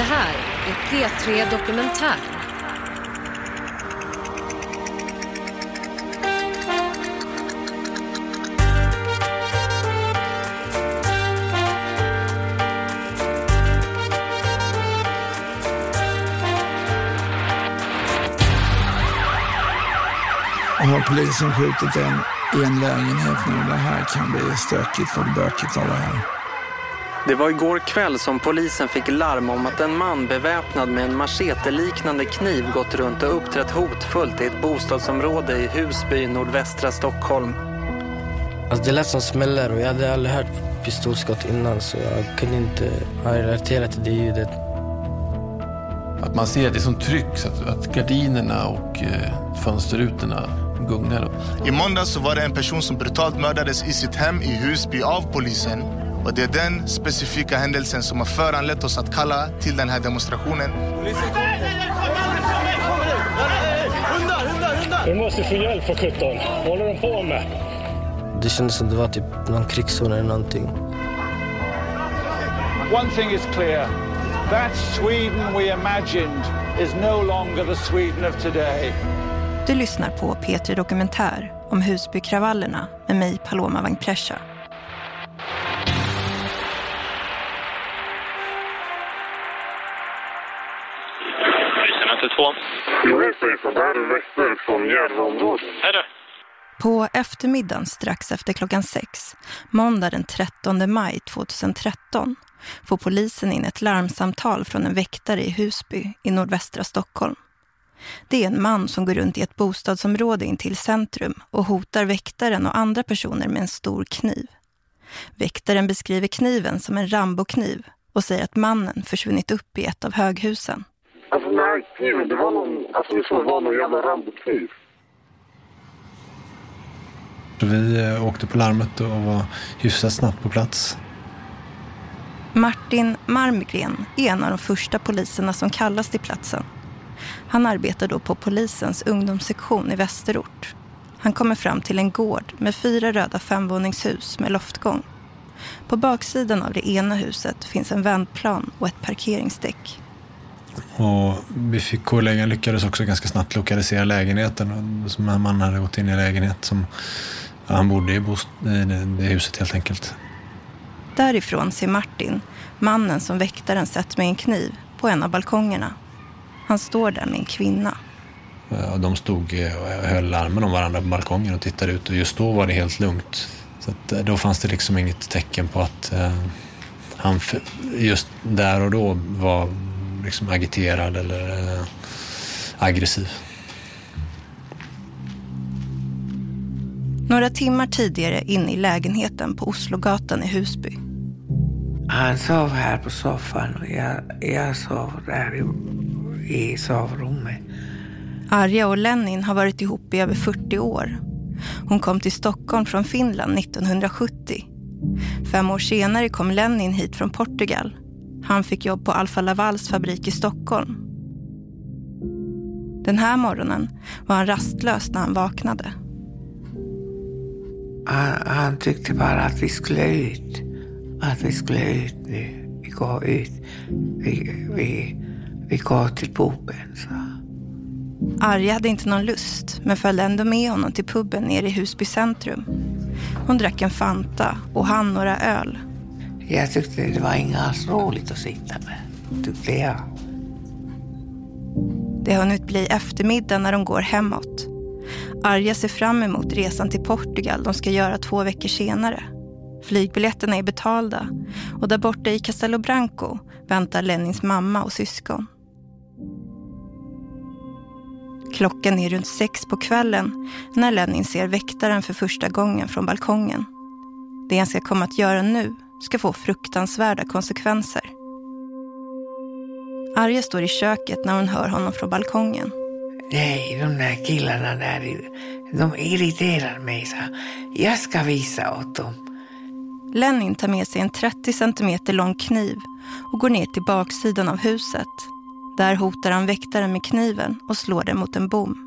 Det här är P3 Dokumentär. har polisen skjutit en i en lägenhet nu. Det här kan bli stökigt och bökigt av det här. Det var igår kväll som polisen fick larm om att en man beväpnad med en macheteliknande kniv gått runt och uppträtt hotfullt i ett bostadsområde i Husby, nordvästra Stockholm. Alltså det lät som smäller och jag hade aldrig hört pistolskott innan så jag kunde inte relatera till det ljudet. Att man ser det som trycks, att, att gardinerna och eh, fönsterrutorna gungar. I måndag så var det en person som brutalt mördades i sitt hem i Husby av polisen. Och det är den specifika händelsen som har föranlett oss att kalla till den här demonstrationen. Vi måste få hjälp för sjutton. Vad håller de på med? Det kändes som det var typ någon krigszon eller någonting. One thing is clear. That Sweden we imagined is no longer the Sweden of today. Du lyssnar på P3 Dokumentär om Husbykravallerna med mig Paloma Wangprescha. På eftermiddagen strax efter klockan sex, måndag den 13 maj 2013, får polisen in ett larmsamtal från en väktare i Husby i nordvästra Stockholm. Det är en man som går runt i ett bostadsområde in till centrum och hotar väktaren och andra personer med en stor kniv. Väktaren beskriver kniven som en Rambo-kniv och säger att mannen försvunnit upp i ett av höghusen. Alltså den här kniven, det var någon, alltså det var någon jävla Rambo-kniv. Vi eh, åkte på larmet och var hyfsat snabbt på plats. Martin Marmgren är en av de första poliserna som kallas till platsen. Han arbetar då på polisens ungdomssektion i Västerort. Han kommer fram till en gård med fyra röda femvåningshus med loftgång. På baksidan av det ena huset finns en vändplan och ett parkeringsdäck. Och vi fick kollegan lyckades också ganska snabbt lokalisera lägenheten. Som en man hade gått in i lägenhet som han bodde i, bost, i det huset helt enkelt. Därifrån ser Martin mannen som väktaren sett med en kniv på en av balkongerna. Han står där med en kvinna. De stod och höll armen om varandra på balkongen och tittade ut och just då var det helt lugnt. Så då fanns det liksom inget tecken på att eh, han just där och då var liksom agiterad eller eh, aggressiv. Några timmar tidigare inne i lägenheten på Oslogatan i Husby. Han sov här på soffan och jag, jag sov där i, i sovrummet. Arja och Lenin har varit ihop i över 40 år. Hon kom till Stockholm från Finland 1970. Fem år senare kom Lenin hit från Portugal. Han fick jobb på Alfa Lavals fabrik i Stockholm. Den här morgonen var han rastlös när han vaknade. Han, han tyckte bara att vi skulle ut. Att vi skulle ut nu. Vi går ut. Vi, vi, vi går till puben, så. Arja hade inte någon lust, men följde ändå med honom till puben nere i Husby centrum. Hon drack en Fanta och han några öl. Jag tyckte det var inga alls roligt att sitta med, tyckte jag. Det har hunnit bli eftermiddag när de går hemåt. Arja ser fram emot resan till Portugal de ska göra två veckor senare. Flygbiljetterna är betalda och där borta i Castello Branco väntar Lennins mamma och syskon. Klockan är runt sex på kvällen när Lennin ser väktaren för första gången från balkongen. Det han ska komma att göra nu ska få fruktansvärda konsekvenser. Arja står i köket när hon hör honom från balkongen. Nej, de där killarna där, de irriterar mig, så jag ska visa åt dem. Lenin tar med sig en 30 centimeter lång kniv och går ner till baksidan av huset. Där hotar han väktaren med kniven och slår den mot en bom.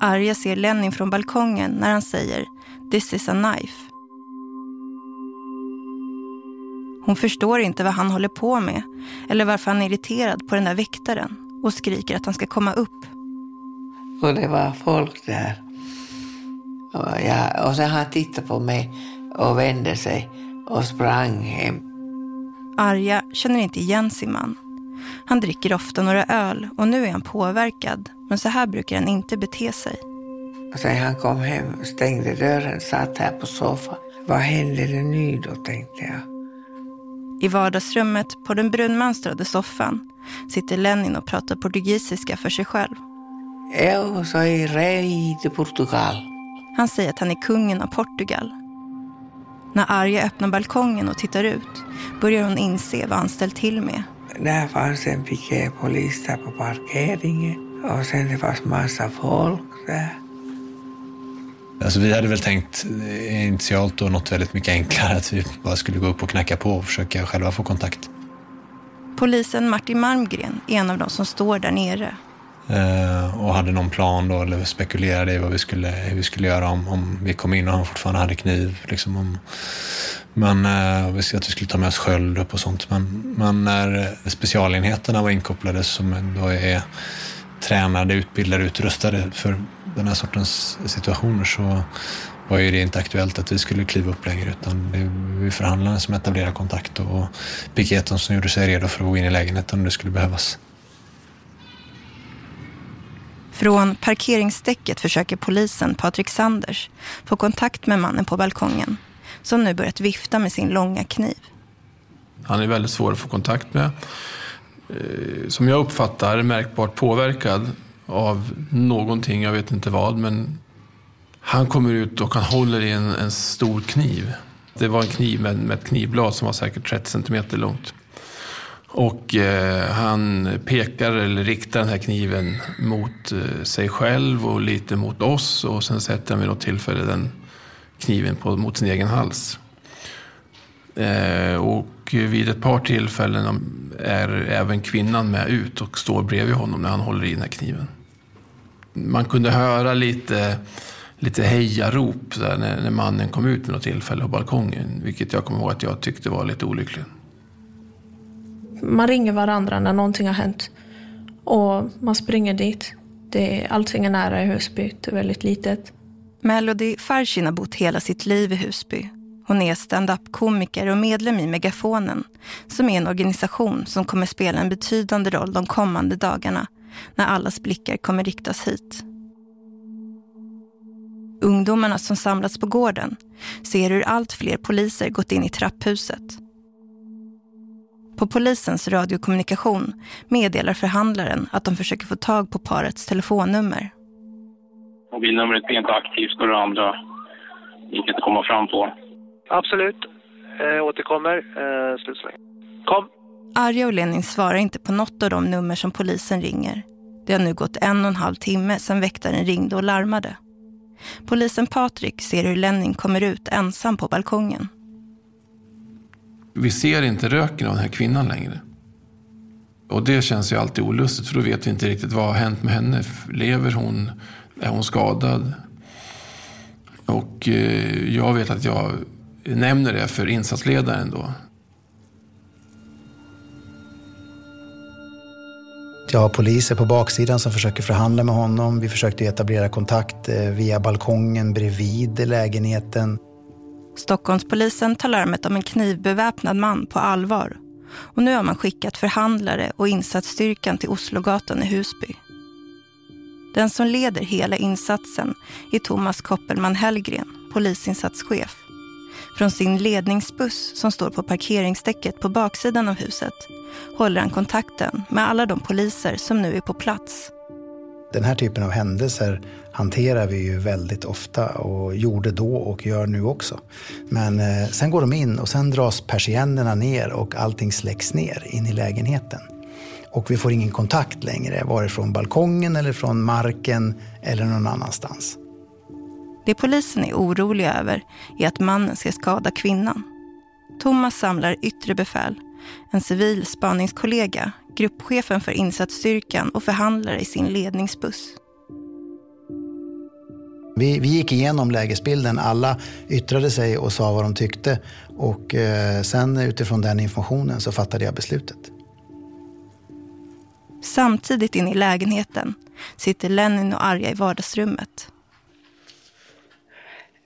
Arja ser Lenin från balkongen när han säger “This is a knife”. Hon förstår inte vad han håller på med eller varför han är irriterad på den där väktaren och skriker att han ska komma upp. Och det var folk där. Och, jag, och sen han tittade på mig och vände sig och sprang hem. Arja känner inte igen sin man. Han dricker ofta några öl och nu är han påverkad. Men så här brukar han inte bete sig. Och sen han kom hem, stängde dörren, satt här på soffan. Vad hände det nu då, tänkte jag. I vardagsrummet på den brunmönstrade soffan sitter Lenin och pratar portugisiska för sig själv. Jag soy rey de Portugal. Han säger att han är kungen av Portugal. När Arja öppnar balkongen och tittar ut börjar hon inse vad han ställt till med. Där fanns en piketpolis på parkeringen och sen det fanns massa folk där. Alltså vi hade väl tänkt initialt då något väldigt mycket enklare, att vi bara skulle gå upp och knacka på och försöka själva få kontakt. Polisen Martin Malmgren är en av de som står där nere. Eh, och hade någon plan då, eller spekulerade i vad vi skulle, hur vi skulle göra om, om vi kom in och han fortfarande hade kniv. Liksom om, men eh, vi att vi skulle ta med oss sköld upp och sånt. Men, men när specialenheterna var inkopplade som då är tränade, utbildade, utrustade för den här sortens situationer så var ju det inte aktuellt att vi skulle kliva upp längre utan det var förhandlaren som etablerade kontakt och piketen som gjorde sig redo för att gå in i lägenheten om det skulle behövas. Från parkeringsdäcket försöker polisen Patrik Sanders få kontakt med mannen på balkongen som nu börjat vifta med sin långa kniv. Han är väldigt svår att få kontakt med. Eh, som jag uppfattar märkbart påverkad av någonting, jag vet inte vad, men han kommer ut och han håller i en, en stor kniv. Det var en kniv med, med ett knivblad som var säkert 30 centimeter långt. Och eh, han pekar eller riktar den här kniven mot eh, sig själv och lite mot oss. Och sen sätter han vid något tillfälle den kniven på, mot sin egen hals. Eh, och vid ett par tillfällen är även kvinnan med ut och står bredvid honom när han håller i den här kniven. Man kunde höra lite, lite hejarop när, när mannen kom ut vid något tillfälle på balkongen. Vilket jag kommer ihåg att jag tyckte var lite olyckligt. Man ringer varandra när någonting har hänt. Och man springer dit. Det, allting är nära i Husby, det är väldigt litet. Melody Farshin har bott hela sitt liv i Husby. Hon är stand-up-komiker och medlem i Megafonen som är en organisation som kommer spela en betydande roll de kommande dagarna när allas blickar kommer riktas hit. Ungdomarna som samlats på gården ser hur allt fler poliser gått in i trapphuset. På polisens radiokommunikation meddelar förhandlaren att de försöker få tag på parets telefonnummer. Mobilnumret är inte aktivt och det andra gick inte komma fram på. Absolut. Eh, återkommer. Eh, slutsläng. Kom. Arja och Lenin svarar inte på något av de nummer som polisen ringer. Det har nu gått en och en halv timme sedan väktaren ringde och larmade. Polisen Patrik ser hur Lenin kommer ut ensam på balkongen. Vi ser inte röken av den här kvinnan längre. Och det känns ju alltid olustigt för då vet vi inte riktigt vad har hänt med henne. Lever hon? Är hon skadad? Och eh, jag vet att jag nämner det för insatsledaren då. Jag har poliser på baksidan som försöker förhandla med honom. Vi försökte etablera kontakt eh, via balkongen bredvid lägenheten. Stockholmspolisen tar larmet om en knivbeväpnad man på allvar. Och nu har man skickat förhandlare och insatsstyrkan till Oslogatan i Husby. Den som leder hela insatsen är Thomas Koppelman Hellgren, polisinsatschef. Från sin ledningsbuss som står på parkeringsdäcket på baksidan av huset håller han kontakten med alla de poliser som nu är på plats. Den här typen av händelser hanterar vi ju väldigt ofta och gjorde då och gör nu också. Men eh, sen går de in och sen dras persiennerna ner och allting släcks ner in i lägenheten. Och vi får ingen kontakt längre, vare från balkongen eller från marken eller någon annanstans. Det polisen är oroliga över är att mannen ska skada kvinnan. Thomas samlar yttre befäl, en civil spaningskollega, gruppchefen för insatsstyrkan och förhandlare i sin ledningsbuss. Vi, vi gick igenom lägesbilden, alla yttrade sig och sa vad de tyckte. Och eh, sen utifrån den informationen så fattade jag beslutet. Samtidigt inne i lägenheten sitter Lenin och Arja i vardagsrummet.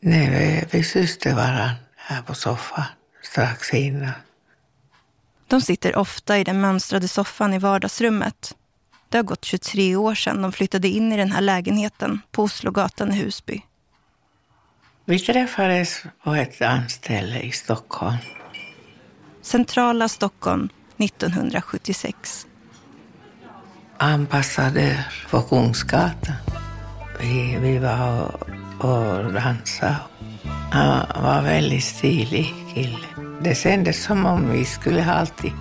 Nej, vi, kysste varandra här på soffan strax innan. De sitter ofta i den mönstrade soffan i vardagsrummet. Det har gått 23 år sedan de flyttade in i den här lägenheten på Oslogatan i Husby. Vi träffades på ett anställe i Stockholm. Centrala Stockholm 1976. Ambassadör på Kungsgatan. Vi, vi var och, dansade. Han var väldigt stilig kille. Det kändes som om vi skulle alltid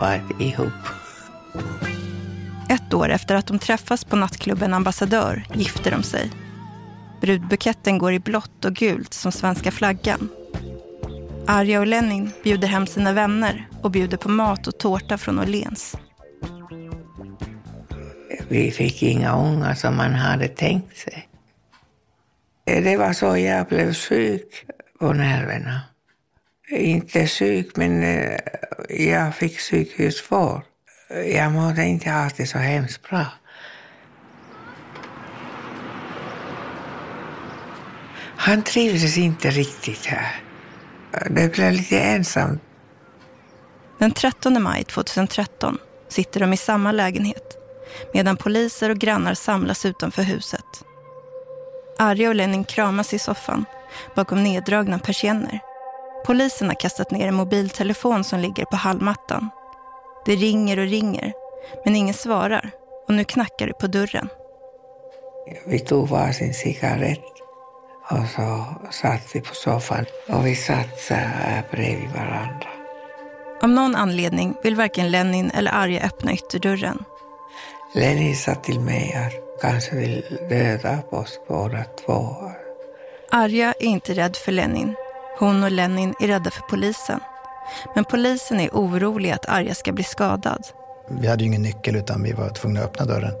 varit ihop. Ett år efter att de träffas på nattklubben Ambassadör gifter de sig. Brudbuketten går i blått och gult som svenska flaggan. Arja och Lenin bjuder hem sina vänner och bjuder på mat och tårta från Åhléns. Vi fick inga ungar som man hade tänkt sig. Eh, det var så jag blev sjuk på nerverna. Inte sjuk, men eh, jag fick sjukhusvård. Jag mådde inte alltid så hemskt bra. Han trivdes inte riktigt här. Det blev lite ensamt. Den 13 maj 2013 sitter de i samma lägenhet medan poliser och grannar samlas utanför huset. Arja och Lenin kramas i soffan bakom neddragna persienner. Polisen har kastat ner en mobiltelefon som ligger på hallmattan. Det ringer och ringer, men ingen svarar och nu knackar det på dörren. Vi tog varsin cigarett och så satt vi på soffan och vi satt så här bredvid varandra. Av någon anledning vill varken Lenin eller Arja öppna ytterdörren. Lenin sa till mig att kanske vill döda oss båda två. Arja är inte rädd för Lenin. Hon och Lenin är rädda för polisen. Men polisen är orolig att Arja ska bli skadad. Vi hade ju ingen nyckel utan vi var tvungna att öppna dörren.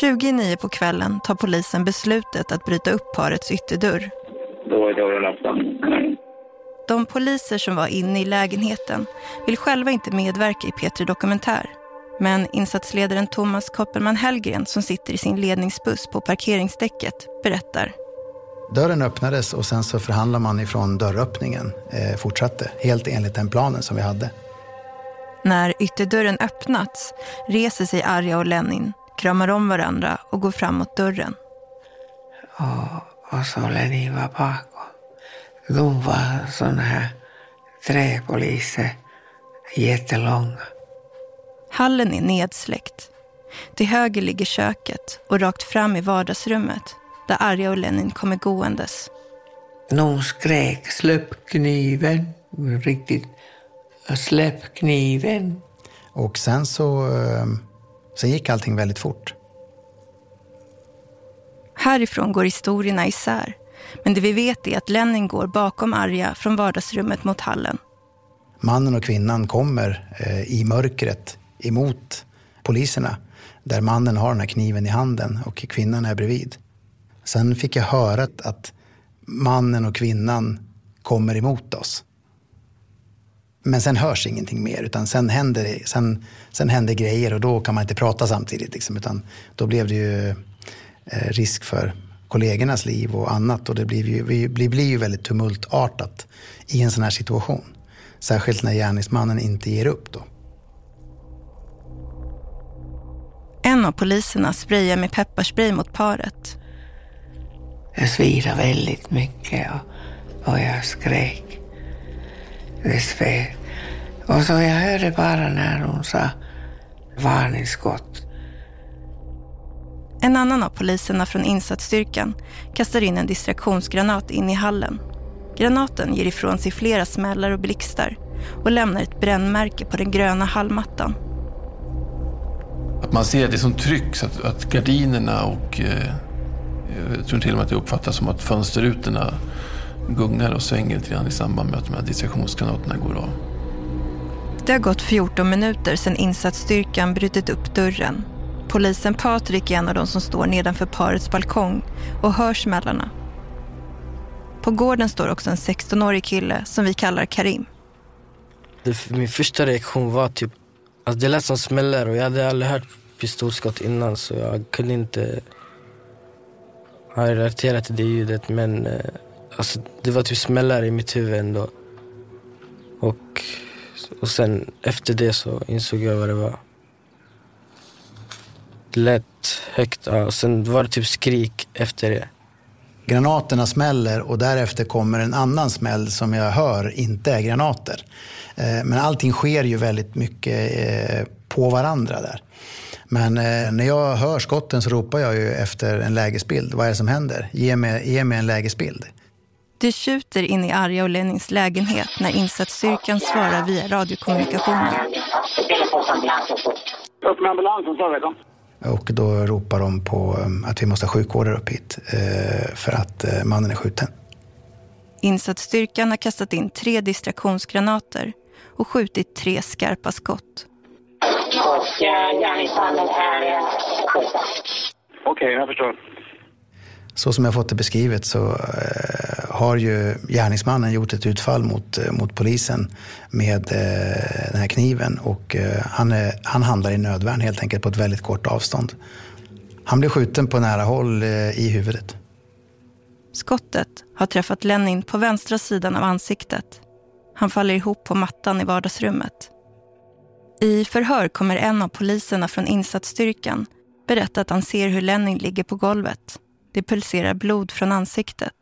29 på kvällen tar polisen beslutet att bryta upp parets ytterdörr. Då är dörren öppen. De poliser som var inne i lägenheten vill själva inte medverka i Petri Dokumentär. Men insatsledaren Thomas Koppelman Hellgren som sitter i sin ledningsbuss på parkeringsdäcket berättar. Dörren öppnades och sen så förhandlar man ifrån dörröppningen eh, fortsatte helt enligt den planen som vi hade. När ytterdörren öppnats reser sig Arja och Lenin, kramar om varandra och går fram mot dörren. Och, och så Lenin var bakom. De var sådana här träpoliser, jättelånga. Hallen är nedsläckt. Till höger ligger köket och rakt fram i vardagsrummet där Arja och Lenin kommer gåendes. Någon skrek släpp kniven. Riktigt. Släpp kniven. Och sen så eh, sen gick allting väldigt fort. Härifrån går historierna isär. Men det vi vet är att Lenin går bakom Arja från vardagsrummet mot hallen. Mannen och kvinnan kommer eh, i mörkret emot poliserna. Där mannen har den här kniven i handen och kvinnan är bredvid. Sen fick jag höra att, mannen och kvinnan kommer emot oss. Men sen hörs ingenting mer, utan sen händer, sen, sen händer grejer och då kan man inte prata samtidigt. Liksom, utan då blev det ju eh, risk för kollegornas liv och annat. Och det blir ju, vi, det blir ju väldigt tumultartat i en sån här situation. Särskilt när gärningsmannen inte ger upp då. En av poliserna sprayar med pepparspray mot paret. Jag svirade väldigt mycket och, och jag skrek. Det sved. Och så jag hörde bara när hon sa varningsskott. En annan av poliserna från insatsstyrkan kastar in en distraktionsgranat in i hallen. Granaten ger ifrån sig flera smällar och blixtar och lämnar ett brännmärke på den gröna hallmattan. Att man ser det som trycks, att, att gardinerna och eh, jag tror till och med att det uppfattas som att fönsterrutorna gungar och svänger lite grann i samband med att de här distraktionsgranaterna går av. Det har gått 14 minuter sedan insatsstyrkan brutit upp dörren. Polisen Patrik är en av de som står nedanför parets balkong och hör smällarna. På gården står också en 16-årig kille som vi kallar Karim. Det, min första reaktion var typ, alltså det lät som smäller och jag hade aldrig hört pistolskott innan så jag kunde inte ha relaterat till det ljudet men eh, alltså, det var typ smällar i mitt huvud ändå. Och, och sen efter det så insåg jag vad det var. Det lät högt ja, och sen var det typ skrik efter det. Granaterna smäller och därefter kommer en annan smäll som jag hör inte är granater. Eh, men allting sker ju väldigt mycket eh, på varandra där. Men eh, när jag hör skotten så ropar jag ju efter en lägesbild. Vad är det som händer? Ge mig, ge mig en lägesbild. Det tjuter in i Arja och Lennings lägenhet när insatsstyrkan svarar via radiokommunikationen. Upp med ambulansen, sa vi då. Och då ropar de på eh, att vi måste ha sjukvårdare upp hit eh, för att eh, mannen är skjuten. Insatsstyrkan har kastat in tre distraktionsgranater och skjutit tre skarpa skott. Och gärningsmannen är skjuten. Okej, jag förstår. Så som jag fått det beskrivet så eh, har ju gärningsmannen gjort ett utfall mot, eh, mot polisen med eh, den här kniven och eh, han, är, han handlar i nödvärn helt enkelt på ett väldigt kort avstånd. Han blev skjuten på nära håll eh, i huvudet. Skottet har träffat Lenin på vänstra sidan av ansiktet. Han faller ihop på mattan i vardagsrummet. I förhör kommer en av poliserna från insatsstyrkan berätta att han ser hur Lenning ligger på golvet. Det pulserar blod från ansiktet.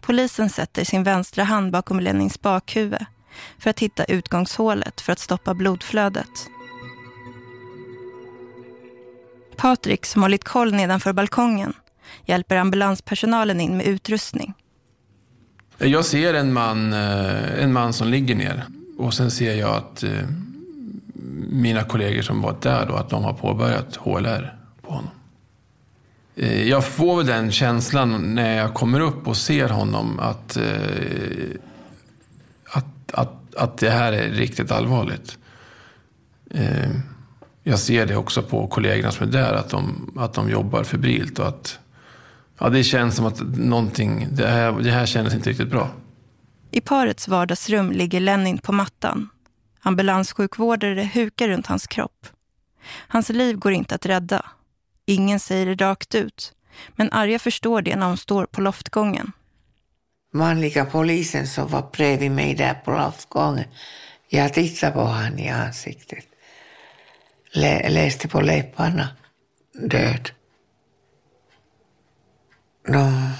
Polisen sätter sin vänstra hand bakom Lennings bakhuvud för att hitta utgångshålet för att stoppa blodflödet. Patrik, som hållit koll nedanför balkongen, hjälper ambulanspersonalen in med utrustning. Jag ser en man, eh, en man som ligger ner och sen ser jag att eh, mina kollegor som var där då, att de har påbörjat HLR på honom. Eh, jag får väl den känslan när jag kommer upp och ser honom att, eh, att, att, att det här är riktigt allvarligt. Eh, jag ser det också på kollegorna som är där, att de, att de jobbar febrilt och att Ja, det känns som att någonting, det här, det här kändes inte riktigt bra. I parets vardagsrum ligger Lenin på mattan. Ambulanssjukvårdare hukar runt hans kropp. Hans liv går inte att rädda. Ingen säger det rakt ut. Men Arja förstår det när hon står på loftgången. Manliga polisen som var bredvid mig där på loftgången. Jag tittade på honom i ansiktet. Lä, läste på läpparna. Död. De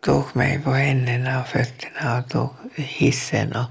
tog mig på händerna och fötterna och tog hissen och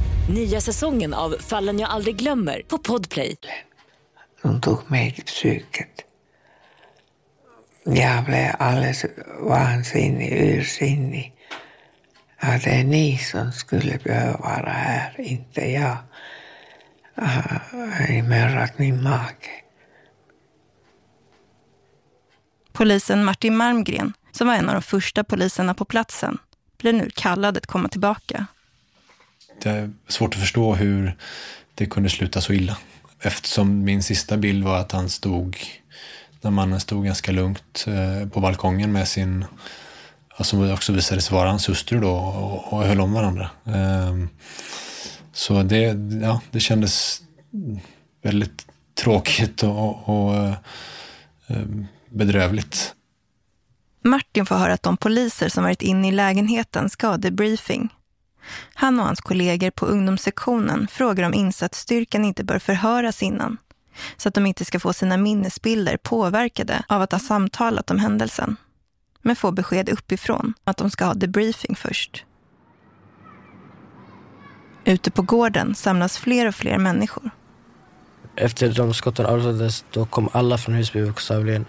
Nya säsongen av Fallen jag aldrig glömmer på Podplay. De tog mig till psyket. Jag blev alldeles vansinnig, ursinnig. Att det är ni som skulle behöva vara här, inte jag. Har ni mördat min mage? Polisen Martin Malmgren, som var en av de första poliserna på platsen, blev nu kallad att komma tillbaka. Det är svårt att förstå hur det kunde sluta så illa. Eftersom min sista bild var att han stod, när mannen stod ganska lugnt eh, på balkongen med sin, som också visade sig vara hans hustru då, och, och höll om varandra. Ehm, så det, ja, det kändes väldigt tråkigt och, och eh, ehm, bedrövligt. Martin får höra att de poliser som varit inne i lägenheten ska ha debriefing. Han och hans kollegor på ungdomssektionen frågar om insatsstyrkan inte bör förhöras innan så att de inte ska få sina minnesbilder påverkade av att ha samtalat om händelsen. Men får besked uppifrån att de ska ha debriefing först. Ute på gården samlas fler och fler människor. Efter de skotten avlossades då kom alla från Husby bokstavligen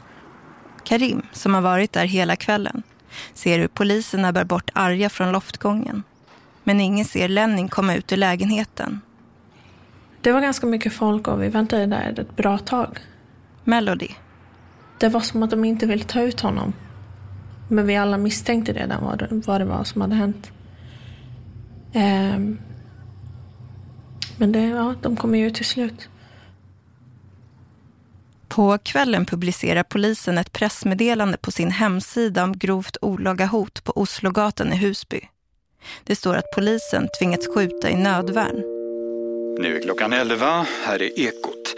Karim, som har varit där hela kvällen, ser hur poliserna bär bort Arja från loftgången. Men ingen ser Lenning komma ut ur lägenheten. Det var ganska mycket folk och vi väntade där ett bra tag. Melody. Det var som att de inte ville ta ut honom. Men vi alla misstänkte redan vad det, vad det var som hade hänt. Ehm. Men det, ja, de kom ju till slut. På kvällen publicerar polisen ett pressmeddelande på sin hemsida om grovt olaga hot på Oslogatan i Husby. Det står att polisen tvingats skjuta i nödvärn. Nu är klockan 11, här är Ekot.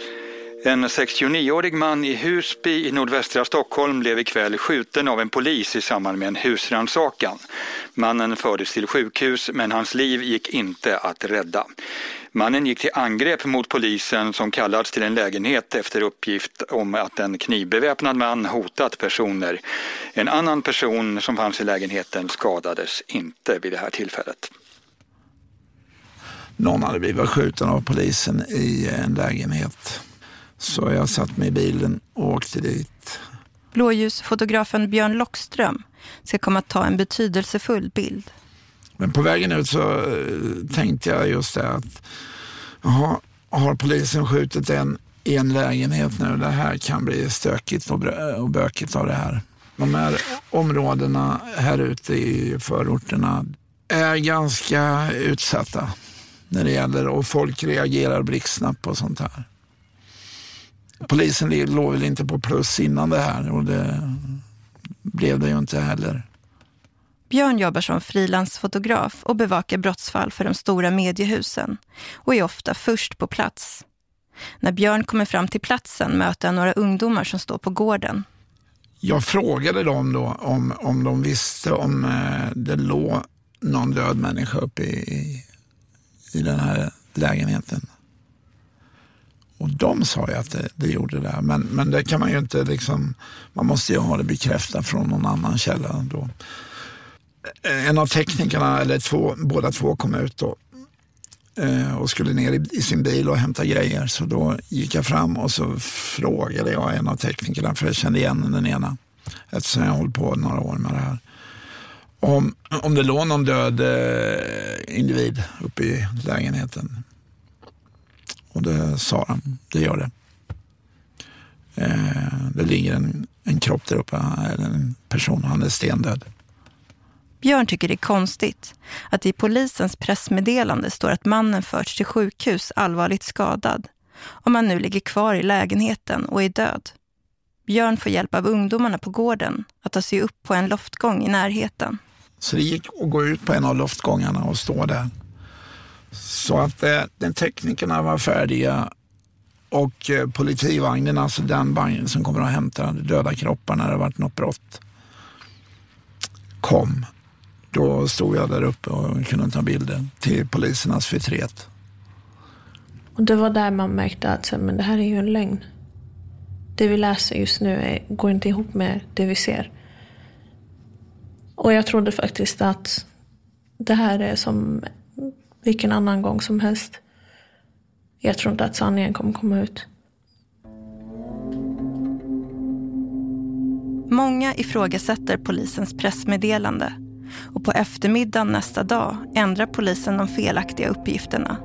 En 69-årig man i Husby i nordvästra Stockholm blev ikväll skjuten av en polis i samband med en husrannsakan. Mannen fördes till sjukhus men hans liv gick inte att rädda. Mannen gick till angrepp mot polisen som kallats till en lägenhet efter uppgift om att en knivbeväpnad man hotat personer. En annan person som fanns i lägenheten skadades inte vid det här tillfället. Någon hade blivit skjuten av polisen i en lägenhet. Så jag satt mig i bilen och åkte dit. Blåljusfotografen Björn Lockström ska komma att ta en betydelsefull bild. Men på vägen ut så eh, tänkte jag just det att jaha, har polisen skjutit en i en lägenhet nu? Det här kan bli stökigt och, och bökigt av det här. De här områdena här ute i förorterna är ganska utsatta när det gäller och folk reagerar blixtsnabbt på sånt här. Polisen låg väl inte på plus innan det här och det blev det ju inte heller. Björn jobbar som frilansfotograf och bevakar brottsfall för de stora mediehusen och är ofta först på plats. När Björn kommer fram till platsen möter han några ungdomar som står på gården. Jag frågade dem då om, om de visste om eh, det låg någon död människa uppe i, i den här lägenheten. Och de sa ju att det, det gjorde det. Men, men det kan man ju inte liksom, man måste ju ha det bekräftat från någon annan källa då. Eh, en av teknikerna, eller två, båda två kom ut då eh, och skulle ner i, i, sin bil och hämta grejer. Så då gick jag fram och så frågade jag en av teknikerna, för jag kände igen den ena, eftersom jag har hållit på några år med det här. Om, om det låg någon död eh, individ uppe i lägenheten. Och det sa han, det gör det. Eh, det ligger en, en kropp där uppe, eller en person, han är stendöd. Björn tycker det är konstigt att i polisens pressmeddelande står att mannen förts till sjukhus allvarligt skadad om han nu ligger kvar i lägenheten och är död. Björn får hjälp av ungdomarna på gården att ta sig upp på en loftgång i närheten. Så det gick att gå ut på en av loftgångarna och stå där. Så att eh, den teknikerna var färdiga och eh, politivagnen, alltså den vagnen som kommer att hämta döda kroppar när det varit något brott, kom. Då stod jag där uppe och kunde ta bilder till polisernas förtret. Och det var där man märkte att men det här är ju en lögn. Det vi läser just nu är, går inte ihop med det vi ser. Och jag trodde faktiskt att det här är som vilken annan gång som helst. Jag tror inte att sanningen kommer komma ut. Många ifrågasätter polisens pressmeddelande och på eftermiddagen nästa dag ändrar polisen de felaktiga uppgifterna.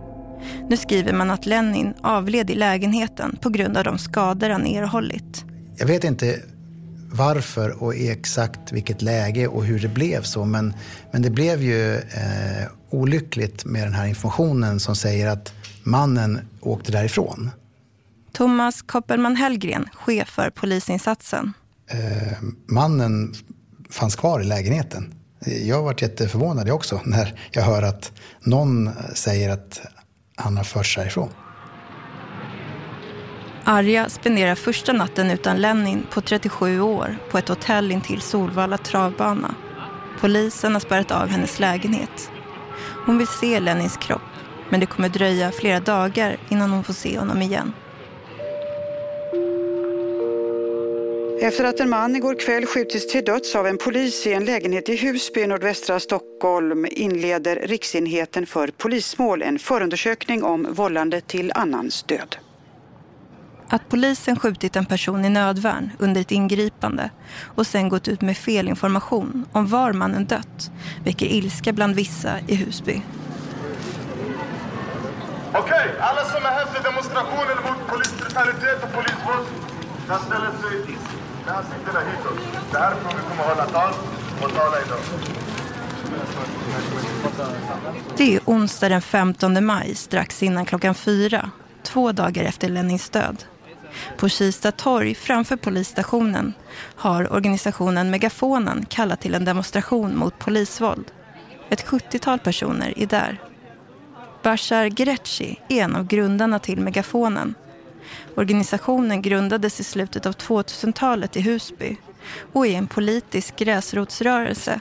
Nu skriver man att Lenin avled i lägenheten på grund av de skador han erhållit. Jag vet inte varför och exakt vilket läge och hur det blev så. Men, men det blev ju eh, olyckligt med den här informationen som säger att mannen åkte därifrån. Thomas Koppelman Hellgren, chef för polisinsatsen. Eh, mannen fanns kvar i lägenheten. Jag varit jätteförvånad också när jag hör att någon säger att han har förts härifrån. Arja spenderar första natten utan Lenin på 37 år på ett hotell intill Solvalla travbana. Polisen har spärrat av hennes lägenhet. Hon vill se Lenins kropp, men det kommer dröja flera dagar innan hon får se honom igen. Efter att en man igår kväll skjutits till döds av en polis i en lägenhet i Husby i nordvästra Stockholm inleder Riksenheten för polismål en förundersökning om vållande till annans död. Att polisen skjutit en person i nödvärn under ett ingripande och sen gått ut med fel information om var mannen dött väcker ilska bland vissa i Husby. Okej, alla som är här för demonstrationen mot polisbrutalitet och polisvåld kan ställa sig med ansiktena hitåt. Det är vi kommer hålla tal och tala idag. Det är onsdag den 15 maj strax innan klockan fyra, två dagar efter Lennings död. På Kista torg framför polisstationen har organisationen Megafonen kallat till en demonstration mot polisvåld. Ett 70-tal personer är där. Bashar Gretchi är en av grundarna till Megafonen. Organisationen grundades i slutet av 2000-talet i Husby och är en politisk gräsrotsrörelse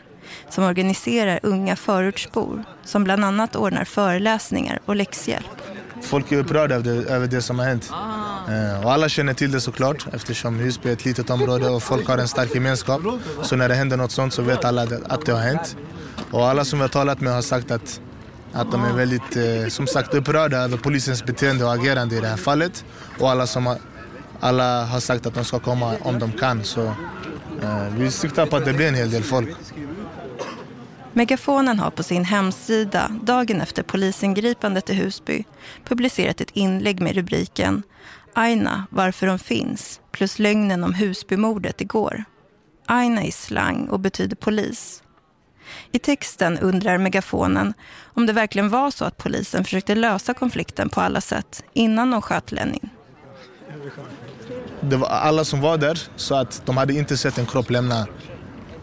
som organiserar unga förortsbor som bland annat ordnar föreläsningar och läxhjälp. Folk är upprörda över det, över det som har hänt. Eh, och alla känner till det såklart eftersom Husby är ett litet område och folk har en stark gemenskap. Så när det händer något sånt så vet alla att det har hänt. Och alla som jag har talat med har sagt att, att de är väldigt eh, som sagt upprörda över polisens beteende och agerande i det här fallet. Och alla, som har, alla har sagt att de ska komma om de kan. Så eh, vi siktar på att det blir en hel del folk. Megafonen har på sin hemsida dagen efter polisingripandet i Husby publicerat ett inlägg med rubriken Aina, varför de finns, plus lögnen om Husbymordet igår. Aina är slang och betyder polis. I texten undrar megafonen om det verkligen var så att polisen försökte lösa konflikten på alla sätt innan de sköt Lenin. Det var alla som var där sa att de hade inte sett en kropp lämna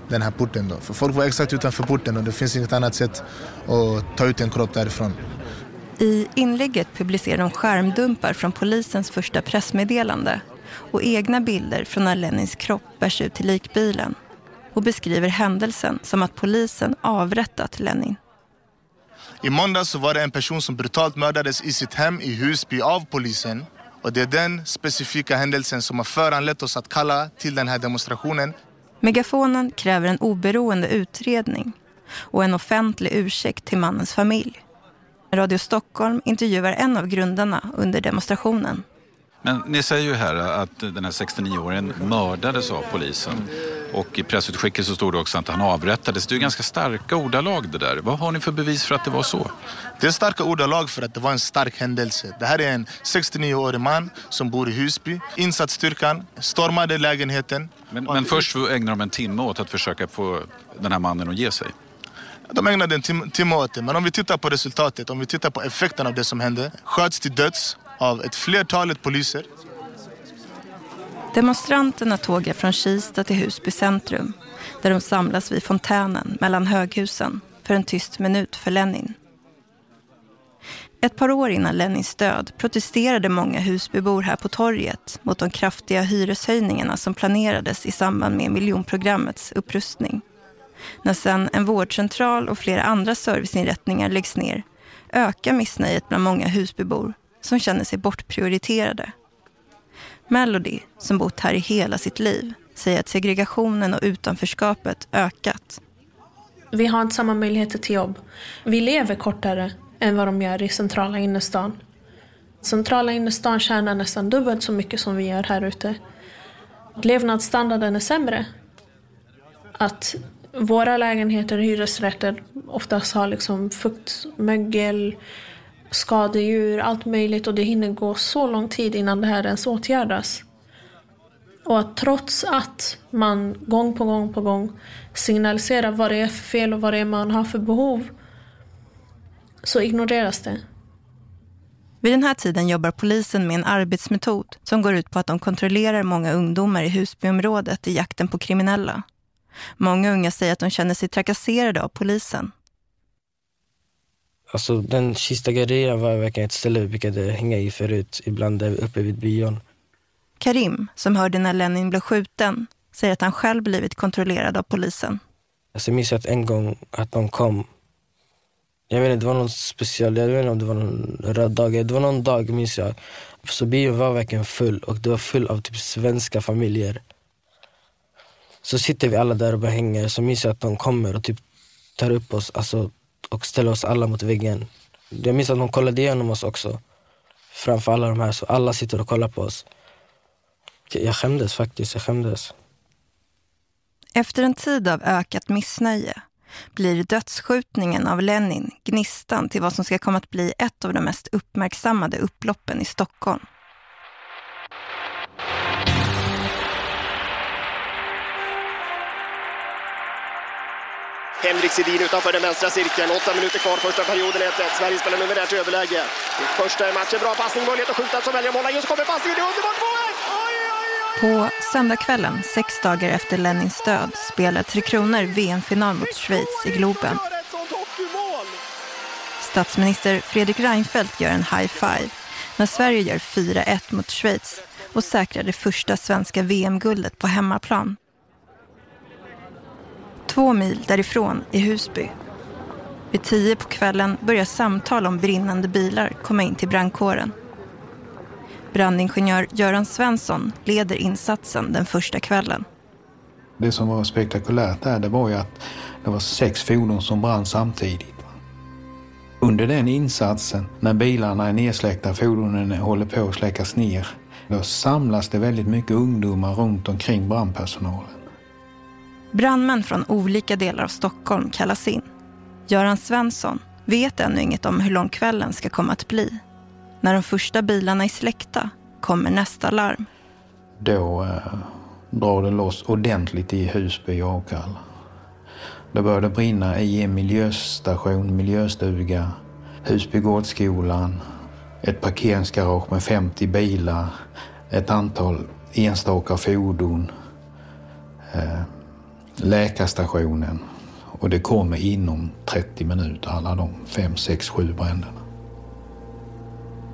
den här porten. Då. För folk var exakt utanför porten och det finns inget annat sätt att ta ut en kropp därifrån. I inlägget publicerar de skärmdumpar från polisens första pressmeddelande och egna bilder från när Lenins kropp bärs ut till likbilen och beskriver händelsen som att polisen avrättat Lenin. I måndags var det en person som brutalt mördades i sitt hem i Husby av polisen. Och det är den specifika händelsen som har föranlett oss att kalla till den här demonstrationen. Megafonen kräver en oberoende utredning och en offentlig ursäkt till mannens familj. Radio Stockholm intervjuar en av grundarna under demonstrationen. Men ni säger ju här att den här 69-åringen mördades av polisen. Och i pressutskicket så står det också att han avrättades. Det är ju ganska starka ordalag det där. Vad har ni för bevis för att det var så? Det är starka ordalag för att det var en stark händelse. Det här är en 69-årig man som bor i Husby. Insatsstyrkan stormade lägenheten. Men, men först ägnar de en timme åt att försöka få den här mannen att ge sig. De ägnade en tim timme åt det. Men om vi tittar på resultatet, om vi tittar på effekten av det som hände. Sköts till döds av ett flertalet poliser. Demonstranterna tågar från Kista till Husby centrum där de samlas vid fontänen mellan höghusen för en tyst minut för Lenin. Ett par år innan Lenins död protesterade många Husbybor här på torget mot de kraftiga hyreshöjningarna som planerades i samband med miljonprogrammets upprustning. När sen en vårdcentral och flera andra serviceinrättningar läggs ner ökar missnöjet bland många Husbybor som känner sig bortprioriterade. Melody, som bott här i hela sitt liv, säger att segregationen och utanförskapet ökat. Vi har inte samma möjligheter till jobb. Vi lever kortare än vad de gör i centrala innerstan. Centrala innerstan tjänar nästan dubbelt så mycket som vi gör här ute. Levnadsstandarden är sämre. Att våra lägenheter och hyresrätter oftast har liksom fukt, mögel, skadedjur, allt möjligt och det hinner gå så lång tid innan det här ens åtgärdas. Och att trots att man gång på gång på gång signaliserar vad det är för fel och vad det är man har för behov så ignoreras det. Vid den här tiden jobbar polisen med en arbetsmetod som går ut på att de kontrollerar många ungdomar i Husbyområdet i jakten på kriminella. Många unga säger att de känner sig trakasserade av polisen. Alltså den Kista gallerian var verkligen ett ställe vi brukade hänga i förut, ibland där uppe vid bion. Karim, som hörde när Lenin blev skjuten, säger att han själv blivit kontrollerad av polisen. Alltså, jag minns att en gång att de kom, jag vet inte, det var någon speciell, jag vet inte om det var någon röd dag, det var någon dag minns jag. Så bion var verkligen full och det var full av typ svenska familjer. Så sitter vi alla där och bara hänger, så minns jag att de kommer och typ tar upp oss alltså, och ställer oss alla mot väggen. Jag minns att de kollade igenom oss också, framför alla de här, så alla sitter och kollar på oss. Jag skämdes faktiskt, jag skämdes. Efter en tid av ökat missnöje blir dödsskjutningen av Lenin gnistan till vad som ska komma att bli ett av de mest uppmärksammade upploppen i Stockholm. Henrik Sedin utanför den vänstra cirkeln. Åtta minuter kvar, första perioden 1-1. Sverige spelar numerärt överläge. Första matchen, bra passning, möjlighet att skjuta som väljer mål. Just kommer passningen, det är underbart mål! På söndagskvällen, sex dagar efter Lennins död, spelar Tre Kronor VM-final mot Schweiz i Globen. Statsminister Fredrik Reinfeldt gör en high five när Sverige gör 4-1 mot Schweiz och säkrar det första svenska VM-guldet på hemmaplan. Två mil därifrån i Husby. Vid tio på kvällen börjar samtal om brinnande bilar komma in till brandkåren. Brandingenjör Göran Svensson leder insatsen den första kvällen. Det som var spektakulärt där det var ju att det var sex fordon som brann samtidigt. Under den insatsen, när bilarna är nedsläckta, fordonen håller på att släckas ner, då samlas det väldigt mycket ungdomar runt omkring brandpersonalen. Brandmän från olika delar av Stockholm kallas in. Göran Svensson vet ännu inget om hur lång kvällen ska komma att bli. När de första bilarna är släckta kommer nästa larm. Då eh, drar det loss ordentligt i Husby och Akalla. Det började brinna i en miljöstation, miljöstuga, Husby gårdsskolan, ett parkeringsgarage med 50 bilar, ett antal enstaka fordon, eh, läkarstationen och det kommer inom 30 minuter alla de fem, sex, sju bränderna.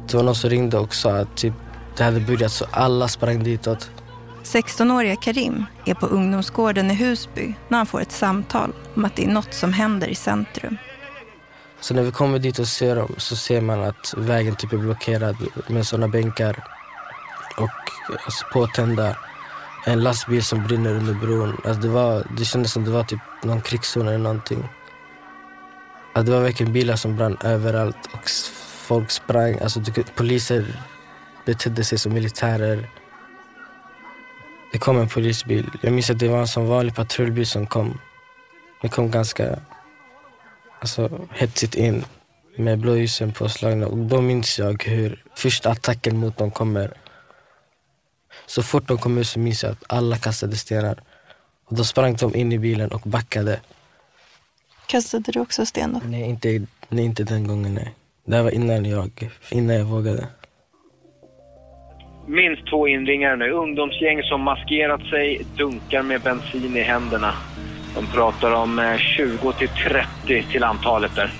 Det var någon som ringde och sa att typ, det hade börjat så alla sprang ditåt. 16-åriga Karim är på ungdomsgården i Husby när han får ett samtal om att det är något som händer i centrum. Så när vi kommer dit och ser dem så ser man att vägen typ är blockerad med sådana bänkar och alltså, påtända en lastbil som brinner under bron. Alltså, det, var, det kändes som det var typ någon krigszon eller någonting. Alltså, det var verkligen bilar som brann överallt och folk sprang. Alltså, poliser betedde sig som militärer. Det kom en polisbil. Jag minns att det var en sån vanlig patrullbil som kom. Den kom ganska alltså, hetsigt in med blåljusen påslagna. Och då minns jag hur första attacken mot dem kommer. Så fort de kom ut så minns jag att alla kastade stenar. Och då sprang de in i bilen och backade. Kastade du också sten då? Nej, inte, nej, inte den gången. Nej. Det här var innan jag, innan jag vågade. Minst två inringare nu. Ungdomsgäng som maskerat sig, dunkar med bensin i händerna. De pratar om 20 till 30 till antalet där.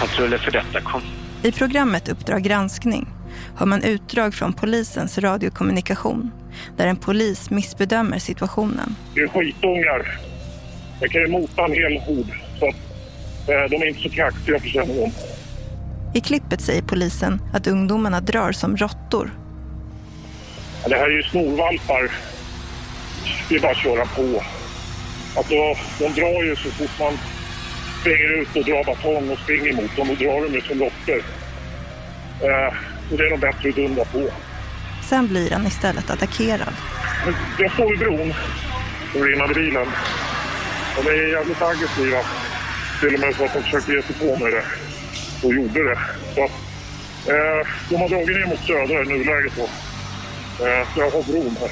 Patruller för detta kom. I programmet Uppdrag granskning har man utdrag från polisens radiokommunikation där en polis missbedömer situationen. Det är skitungar. Jag kan ju mota en hel hord. Så att, eh, de är inte så kaxiga förtjänar de. I klippet säger polisen att ungdomarna drar som råttor. Ja, Det här är ju snorvalpar. Det är bara att köra på. Alltså, de drar ju så fort man springer ut och drar batong och springer mot dem. Då drar de ju som råttor. Eh, det är nog bättre att dundra på. Sen blir han istället attackerad. Jag står vid bron, den brinnande bilen. Och de är jävligt aggressiva. Till och med så att de försökte ge sig på mig det. Och gjorde det. Så att, eh, de har dragit ner mot södra i nuläget då. Eh, så jag har bron här.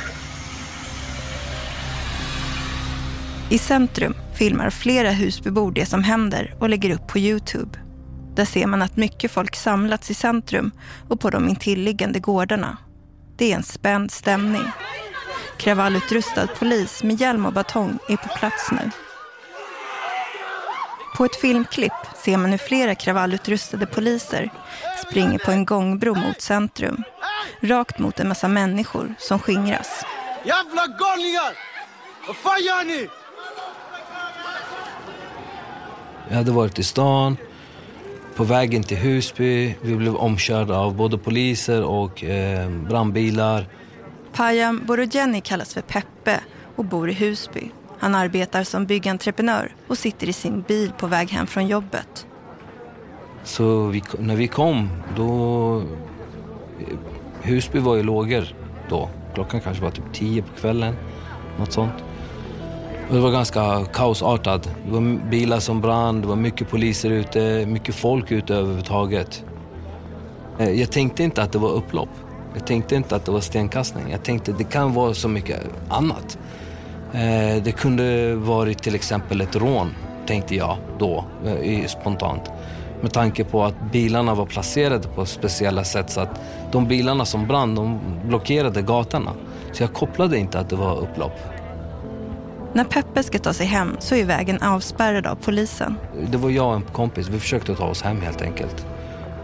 I centrum filmar flera husbebor det som händer och lägger upp på Youtube. Där ser man att mycket folk samlats i centrum och på de intilliggande gårdarna. Det är en spänd stämning. Kravallutrustad polis med hjälm och batong är på plats nu. På ett filmklipp ser man hur flera kravallutrustade poliser springer på en gångbro mot centrum. Rakt mot en massa människor som skingras. Jävla galningar! Vad fan gör ni? Jag hade varit i stan, på vägen till Husby. Vi blev omkörda av både poliser och eh, brandbilar. Payam Borogeni kallas för Peppe och bor i Husby. Han arbetar som byggentreprenör och sitter i sin bil på väg hem från jobbet. Så vi, när vi kom, då... Husby var i lågor då. Klockan kanske var typ tio på kvällen. Något sånt. Det var ganska kaosartat. Det var bilar som brann, det var mycket poliser ute, mycket folk ute överhuvudtaget. Eh, jag tänkte inte att det var upplopp. Jag tänkte inte att det var stenkastning. Jag tänkte att det kan vara så mycket annat. Eh, det kunde varit till exempel ett rån, tänkte jag då, eh, spontant. Med tanke på att bilarna var placerade på speciella sätt så att de bilarna som brann, de blockerade gatorna. Så jag kopplade inte att det var upplopp. När Peppe ska ta sig hem så är vägen avspärrad av polisen. Det var jag och en kompis, vi försökte ta oss hem helt enkelt.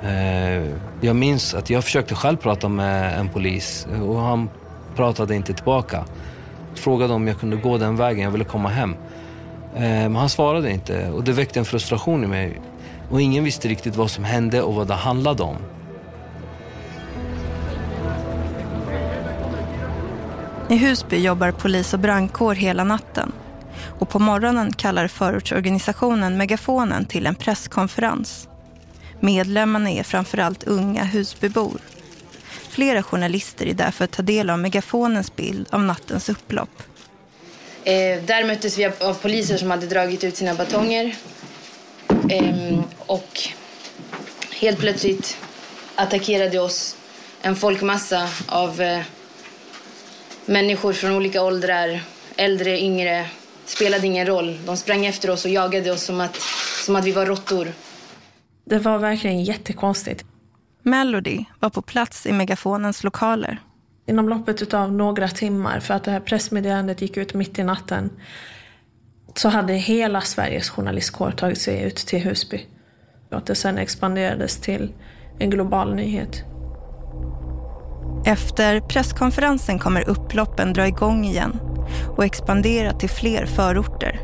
Eh, jag minns att jag försökte själv prata med en polis och han pratade inte tillbaka. Frågade om jag kunde gå den vägen, jag ville komma hem. Eh, men han svarade inte och det väckte en frustration i mig. Och ingen visste riktigt vad som hände och vad det handlade om. I Husby jobbar polis och brandkår hela natten. Och på morgonen kallar förortsorganisationen Megafonen till en presskonferens. Medlemmarna är framförallt unga Husbybor. Flera journalister är där för att ta del av Megafonens bild av nattens upplopp. Eh, där möttes vi av, av poliser som hade dragit ut sina batonger. Eh, och helt plötsligt attackerade oss en folkmassa av eh, människor från olika åldrar, äldre, yngre. Spelade ingen roll. De sprang efter oss och jagade oss som att, som att vi var råttor. Det var verkligen jättekonstigt. Melody var på plats i Megafonens lokaler. Inom loppet av några timmar, för att det här pressmeddelandet gick ut mitt i natten, så hade hela Sveriges journalistkår tagit sig ut till Husby. Och att det sen expanderades till en global nyhet. Efter presskonferensen kommer upploppen dra igång igen och expandera till fler förorter.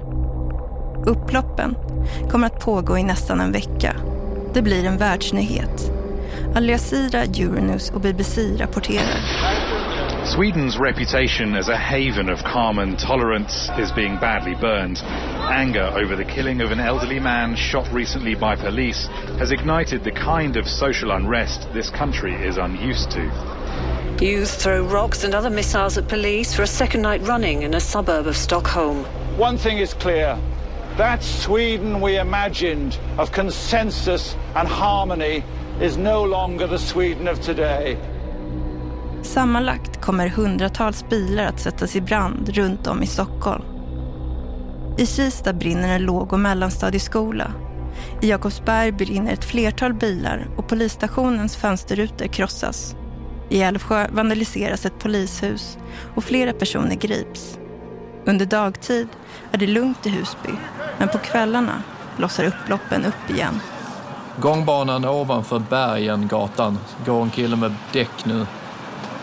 Upploppen kommer att pågå i nästan en vecka. Det blir en världsnyhet. Al Jazeera, Euronews och BBC rapporterar. Sweden's reputation as a haven of calm and tolerance is being badly burned. Anger over the killing of an elderly man shot recently by police has ignited the kind of social unrest this country is unused to. Youth throw rocks and other missiles at police for a second night running in a suburb of Stockholm. One thing is clear. That Sweden we imagined of consensus and harmony is no longer the Sweden of today. Sammanlagt kommer hundratals bilar att sättas i brand runt om i Stockholm. I Kista brinner en låg- och mellanstadieskola. I Jakobsberg brinner ett flertal bilar och polisstationens fönsterrutor krossas. I Älvsjö vandaliseras ett polishus och flera personer grips. Under dagtid är det lugnt i Husby, men på kvällarna blossar upploppen upp igen. Gångbanan ovanför Bergengatan går en kille med däck nu.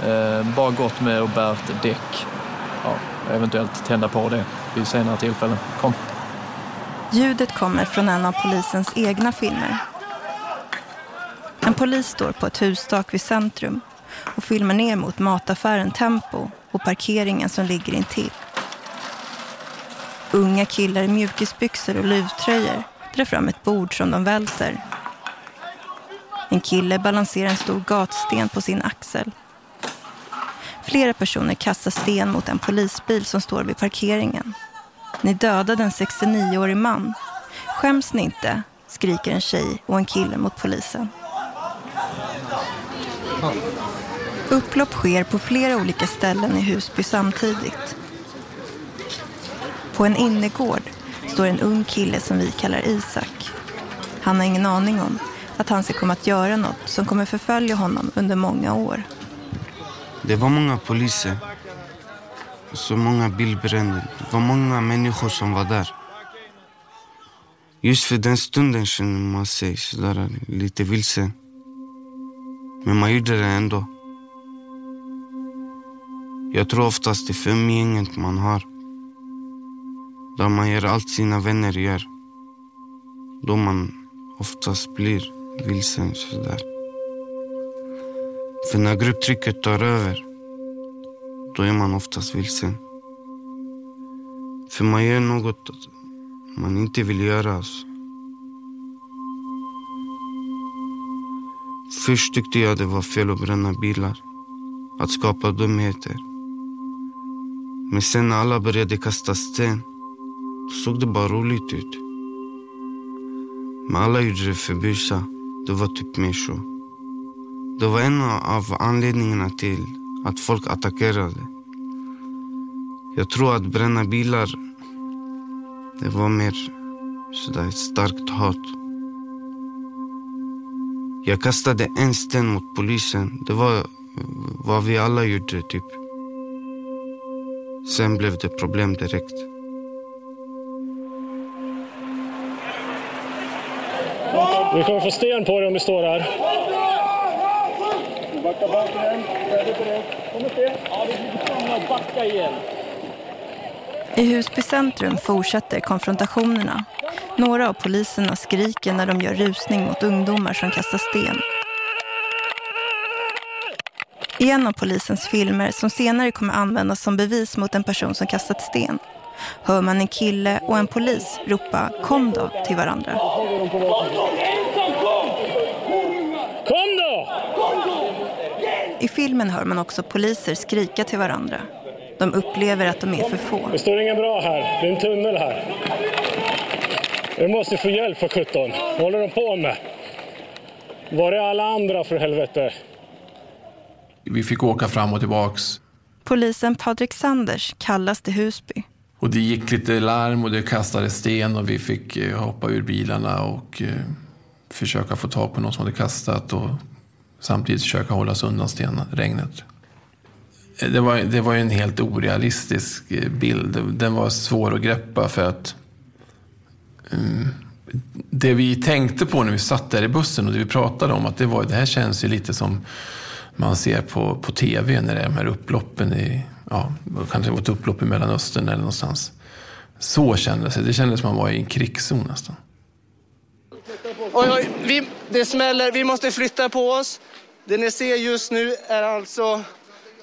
Eh, bara gått med och bärt däck. Ja, eventuellt tända på det vid senare tillfällen. Kom. Ljudet kommer från en av polisens egna filmer. En polis står på ett hustak vid centrum och filmar ner mot mataffären Tempo och parkeringen som ligger intill. Unga killar i mjukisbyxor och luvtröjor drar fram ett bord som de välter. En kille balanserar en stor gatsten på sin axel. Flera personer kastar sten mot en polisbil som står vid parkeringen. Ni dödade en 69-årig man. Skäms ni inte? skriker en tjej och en kille mot polisen. Upplopp sker på flera olika ställen i Husby samtidigt. På en innergård står en ung kille som vi kallar Isak. Han har ingen aning om att han ska komma att göra något som kommer förfölja honom under många år. Det var många poliser. Så många bilbränder. Det var många människor som var där. Just för e den stunden kände man sig sådär lite vilsen. Men man gjorde det ändå. Jag tror oftast det är umgänget man har. Där man gör allt sina vänner gör. Då man oftast blir vilsen sådär. För när grupptrycket tar över, då är man oftast vilsen. För man gör något man inte vill göra. Alltså. Först tyckte jag det var fel att bränna bilar. Att skapa dumheter. Men sen när alla började kasta sten, då såg det bara roligt ut. Men alla gjorde det för busa. Det var typ mer så. Det var en av anledningarna till att folk attackerade. Jag tror att bränna bilar, det var mer sådär ett starkt hat. Jag kastade en sten mot polisen. Det var vad vi alla gjorde, typ. Sen blev det problem direkt. Vi kommer få sten på dig om du står här. Backa. Färdig direkt. Kommer sten. Ja, vi blir backa igen. I Husby centrum fortsätter konfrontationerna. Några av poliserna skriker när de gör rusning mot ungdomar som kastar sten. I en av polisens filmer som senare kommer användas som bevis mot en person som kastat sten hör man en kille och en polis ropa kom då till varandra. Kom då! I filmen hör man också poliser skrika till varandra. De upplever att de är för få. Det står ingen bra här. Det är en tunnel här. Vi måste få hjälp för 17. Vad håller de på med? Var är alla andra för helvete? Vi fick åka fram och tillbaks. Polisen Patrik Sanders kallas till Husby. Och det gick lite larm och det kastades sten och vi fick eh, hoppa ur bilarna och eh, försöka få tag på någon som hade kastat och samtidigt försöka hålla sig undan stenregnet. regnet. Det var, det var ju en helt orealistisk eh, bild. Den var svår att greppa för att um, det vi tänkte på när vi satt där i bussen och det vi pratade om att det var det här känns ju lite som man ser på, på tv när det är de här upploppen i, ja, kanske var ett upplopp i Mellanöstern eller någonstans. Så kändes det. Det kändes som man var i en krigszon nästan. Oj, oj, vi, det smäller. Vi måste flytta på oss. Det ni ser just nu är alltså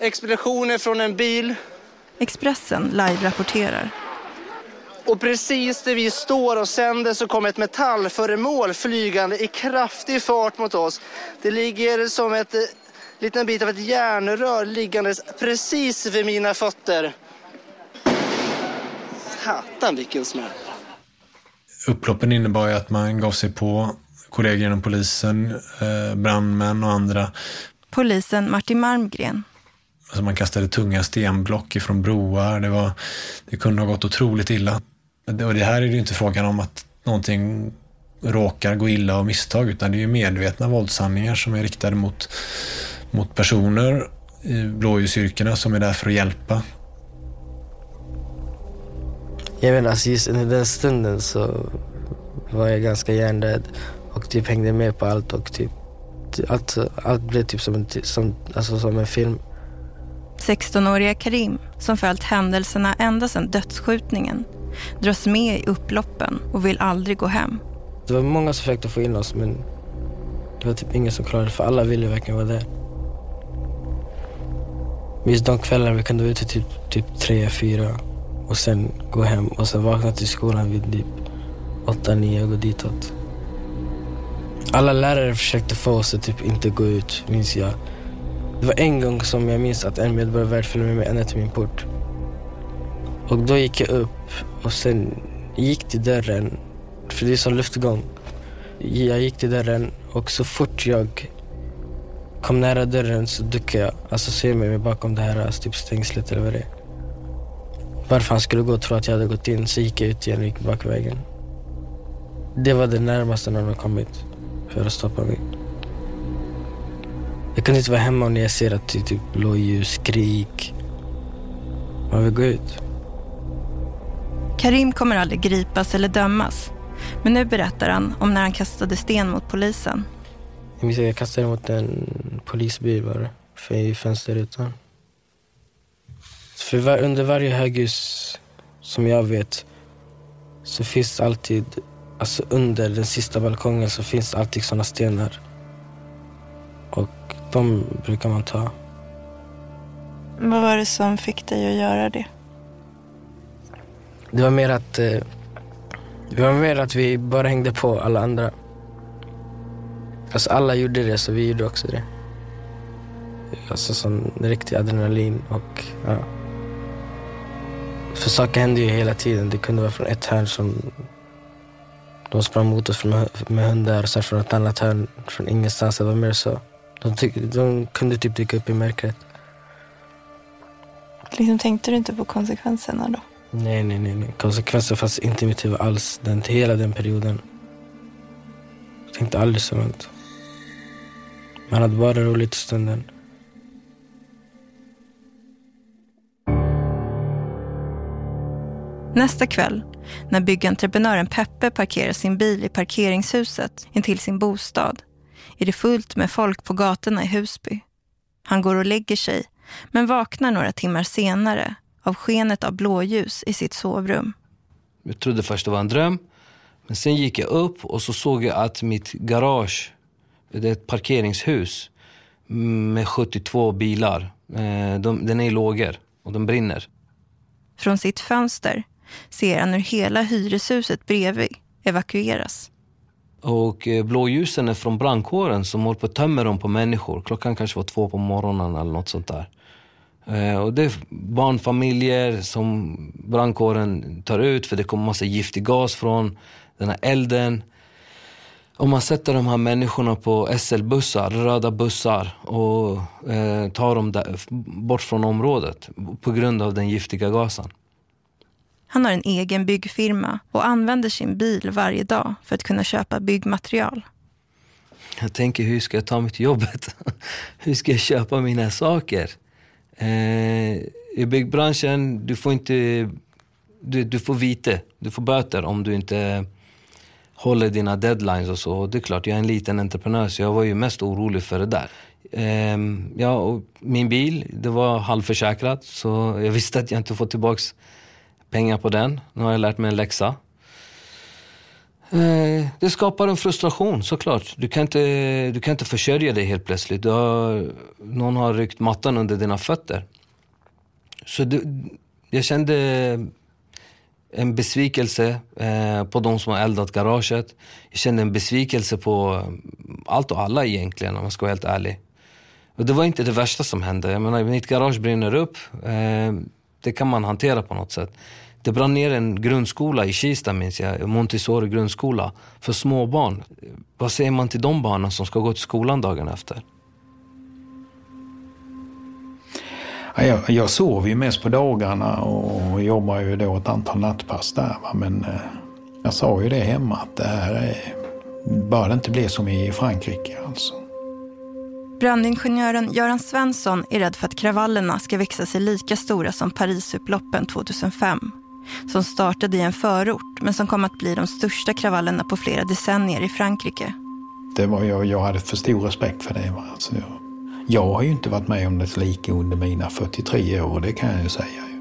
expeditioner från en bil. Expressen live-rapporterar. Och precis där vi står och sänder så kommer ett metallföremål flygande i kraftig fart mot oss. Det ligger som ett eh, liten bit av ett järnrör liggandes precis vid mina fötter. Satan vilken smäll. Upploppen innebar ju att man gav sig på kollegor inom polisen, eh, brandmän och andra. Polisen Martin Malmgren. Alltså man kastade tunga stenblock ifrån broar. Det, var, det kunde ha gått otroligt illa. Och det här är ju inte frågan om att någonting råkar gå illa av misstag utan det är ju medvetna våldshandlingar som är riktade mot, mot personer i blåljusyrkena som är där för att hjälpa. Jag vet inte, alltså just under den stunden så var jag ganska hjärndöd och typ hängde med på allt och typ allt, allt blev typ som en, som, alltså som en film. 16-åriga Karim, som följt händelserna ända sedan dödsskjutningen, dras med i upploppen och vill aldrig gå hem. Det var många som försökte få in oss men det var typ ingen som klarade det för alla ville verkligen vara där. Just de kvällarna vi kunde vara ute typ, typ tre, fyra och sen gå hem och sen vakna till skolan vid typ åtta, nio och gå ditåt. Alla lärare försökte få oss att typ inte gå ut, minns jag. Det var en gång som jag minns att en medborgarvärd följde med mig ända till min port. Och då gick jag upp och sen gick till dörren, för det är som luftgång. Jag gick till dörren och så fort jag kom nära dörren så duckade jag. Alltså ser mig bakom det här alltså, typ stängslet eller vad det är. Varför han skulle gå och tro att jag hade gått in så gick jag ut igen och gick bakvägen. Det var det närmaste någon har kommit för att stoppa mig. Jag kunde inte vara hemma när jag ser att det är typ blåljus, skrik. Man vill gå ut. Karim kommer aldrig gripas eller dömas. Men nu berättar han om när han kastade sten mot polisen. Jag minns att jag kastade mot en polisbil bara, för i fönsterrutan. För under varje höghus som jag vet så finns alltid, alltså under den sista balkongen så finns det alltid sådana stenar. Och de brukar man ta. Vad var det som fick dig att göra det? Det var mer att, eh, det var mer att vi bara hängde på alla andra. Alltså alla gjorde det så vi gjorde också det. Alltså sån riktig adrenalin och ja. För saker hände ju hela tiden. Det kunde vara från ett hörn som de sprang mot oss med hundar och sen från ett annat hörn från ingenstans. Det var mer så. De, tyck, de kunde typ dyka upp i mörkret. Liksom, tänkte du inte på konsekvenserna då? Nej, nej, nej. nej. Konsekvenser fanns inte i mitt huvud alls den, hela den perioden. Jag tänkte aldrig så långt. Man hade bara roligt i stunden. Nästa kväll, när byggentreprenören Peppe parkerar sin bil i parkeringshuset intill sin bostad, är det fullt med folk på gatorna i Husby. Han går och lägger sig, men vaknar några timmar senare av skenet av blåljus i sitt sovrum. Jag trodde först det var en dröm, men sen gick jag upp och så såg jag att mitt garage, det är ett parkeringshus med 72 bilar. Eh, de, den är i lågor och den brinner. Från sitt fönster ser han hur hela hyreshuset bredvid evakueras. Och eh, blåljusen är från brandkåren som håller på att tömma dem på människor. Klockan kanske var två på morgonen eller något sånt där. Eh, och det är barnfamiljer som brandkåren tar ut för det kommer massa giftig gas från den här elden. Och man sätter de här människorna på SL-bussar, röda bussar och eh, tar dem där, bort från området på grund av den giftiga gasen. Han har en egen byggfirma och använder sin bil varje dag för att kunna köpa byggmaterial. Jag tänker, hur ska jag ta mig till jobbet? hur ska jag köpa mina saker? Eh, I byggbranschen, du får inte... Du, du får vite, du får böter om du inte håller dina deadlines och så. Det är klart, jag är en liten entreprenör så jag var ju mest orolig för det där. Ehm, ja, och min bil, det var halvförsäkrad så jag visste att jag inte får tillbaks pengar på den. Nu har jag lärt mig en läxa. Eh, det skapar en frustration såklart. Du kan inte, du kan inte försörja dig helt plötsligt. Du har, någon har ryckt mattan under dina fötter. Så du, jag kände en besvikelse eh, på de som har eldat garaget. Jag kände en besvikelse på mm, allt och alla egentligen om man ska vara helt ärlig. Och det var inte det värsta som hände. Jag menar, mitt garage brinner upp. Eh, det kan man hantera på något sätt. Det brann ner en grundskola i Kista minns jag, Montessori grundskola, för småbarn. Vad säger man till de barnen som ska gå till skolan dagen efter? Jag, jag sov ju mest på dagarna och jobbar ju då ett antal nattpass där. Va? Men eh, jag sa ju det hemma att det här är, bör det inte bli som i Frankrike alltså. Brandingenjören Göran Svensson är rädd för att kravallerna ska växa sig lika stora som Parisupploppen 2005 som startade i en förort men som kom att bli de största kravallerna på flera decennier i Frankrike. Det var jag, jag hade för stor respekt för det. Alltså, jag, har ju inte varit med om det lika under mina 43 år, det kan jag ju säga.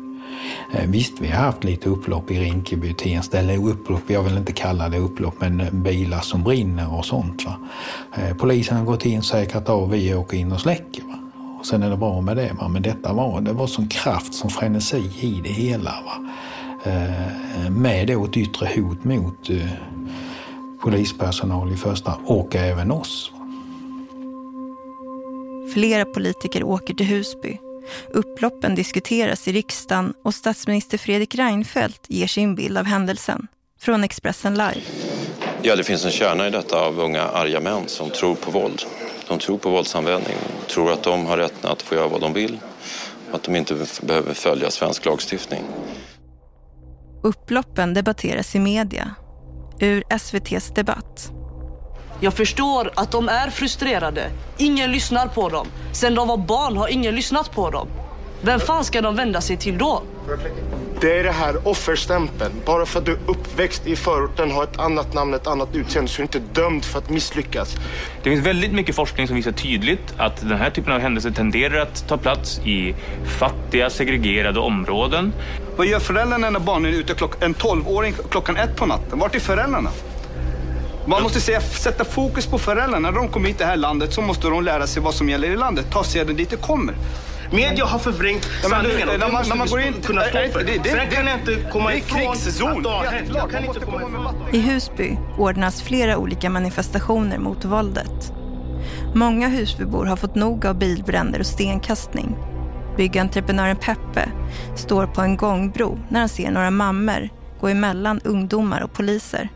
Eh, visst, vi har haft lite upplopp i Rinkeby, Tensta, eller upplopp, jag vill inte kalla det upplopp, men eh, bilar som brinner och sånt. Va? Eh, polisen har gått in, säkrat av, vi åker in och släcker. Va? Och sen är det bra med det. Va? Men detta var, det var sån kraft, som frenesi i det hela. Va? Med då ett yttre hot mot polispersonal i första och även oss. Flera politiker åker till Husby. Upploppen diskuteras i riksdagen och statsminister Fredrik Reinfeldt ger sin bild av händelsen. Från Expressen Live. Ja, det finns en kärna i detta av unga arga män som tror på våld. De tror på våldsanvändning, tror att de har rätt att få göra vad de vill och att de inte behöver följa svensk lagstiftning. Upploppen debatteras i media. Ur SVTs debatt. Jag förstår att de är frustrerade. Ingen lyssnar på dem. Sen de var barn har ingen lyssnat på dem. Vem fan ska de vända sig till då? Det är det här offerstämpeln. Bara för att du är uppväxt i förorten, har ett annat namn, ett annat utseende, så är du inte dömd för att misslyckas. Det finns väldigt mycket forskning som visar tydligt att den här typen av händelser tenderar att ta plats i fattiga, segregerade områden. Vad gör föräldrarna när barnen är ute klock, en 12-åring klockan ett på natten? Vart är föräldrarna? Man måste säga, sätta fokus på föräldrarna. När de kommer hit i det här landet så måste de lära sig vad som gäller i landet. Ta sedan dit de kommer. Media har förvrängt sanningen. När man, när man går in... Kunna stå för. Det, det, Sen kan jag inte komma det är ifrån krigszon. att det har hänt. Jag kan inte komma ifrån. I Husby ordnas flera olika manifestationer mot våldet. Många Husbybor har fått nog av bilbränder och stenkastning. Byggentreprenören Peppe står på en gångbro när han ser några mammor gå emellan ungdomar och poliser.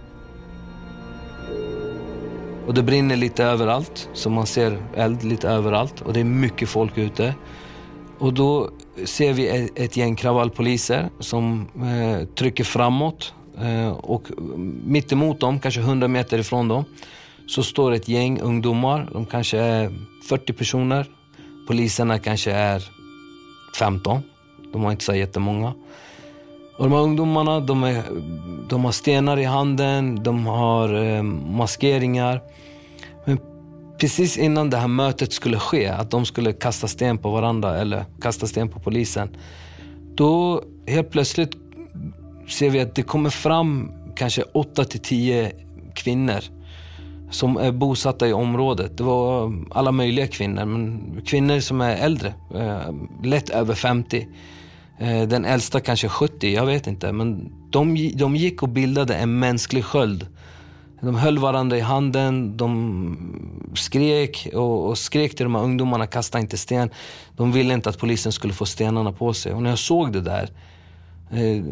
Och det brinner lite överallt, så man ser eld lite överallt och det är mycket folk ute. Och då ser vi ett gäng kravallpoliser som eh, trycker framåt eh, och mitt emot dem, kanske 100 meter ifrån dem, så står ett gäng ungdomar. De kanske är 40 personer. Poliserna kanske är 15. De har inte så jättemånga. Och de här ungdomarna de, är, de har stenar i handen, de har eh, maskeringar. Men precis innan det här mötet skulle ske, att de skulle kasta sten på varandra eller kasta sten på polisen. Då helt plötsligt ser vi att det kommer fram kanske 8 till 10 kvinnor som är bosatta i området. Det var alla möjliga kvinnor, men kvinnor som är äldre, eh, lätt över 50. Eh, den äldsta kanske 70, jag vet inte. Men de, de gick och bildade en mänsklig sköld. De höll varandra i handen, de skrek och, och skrek till de här ungdomarna, kasta inte sten. De ville inte att polisen skulle få stenarna på sig. Och när jag såg det där, eh,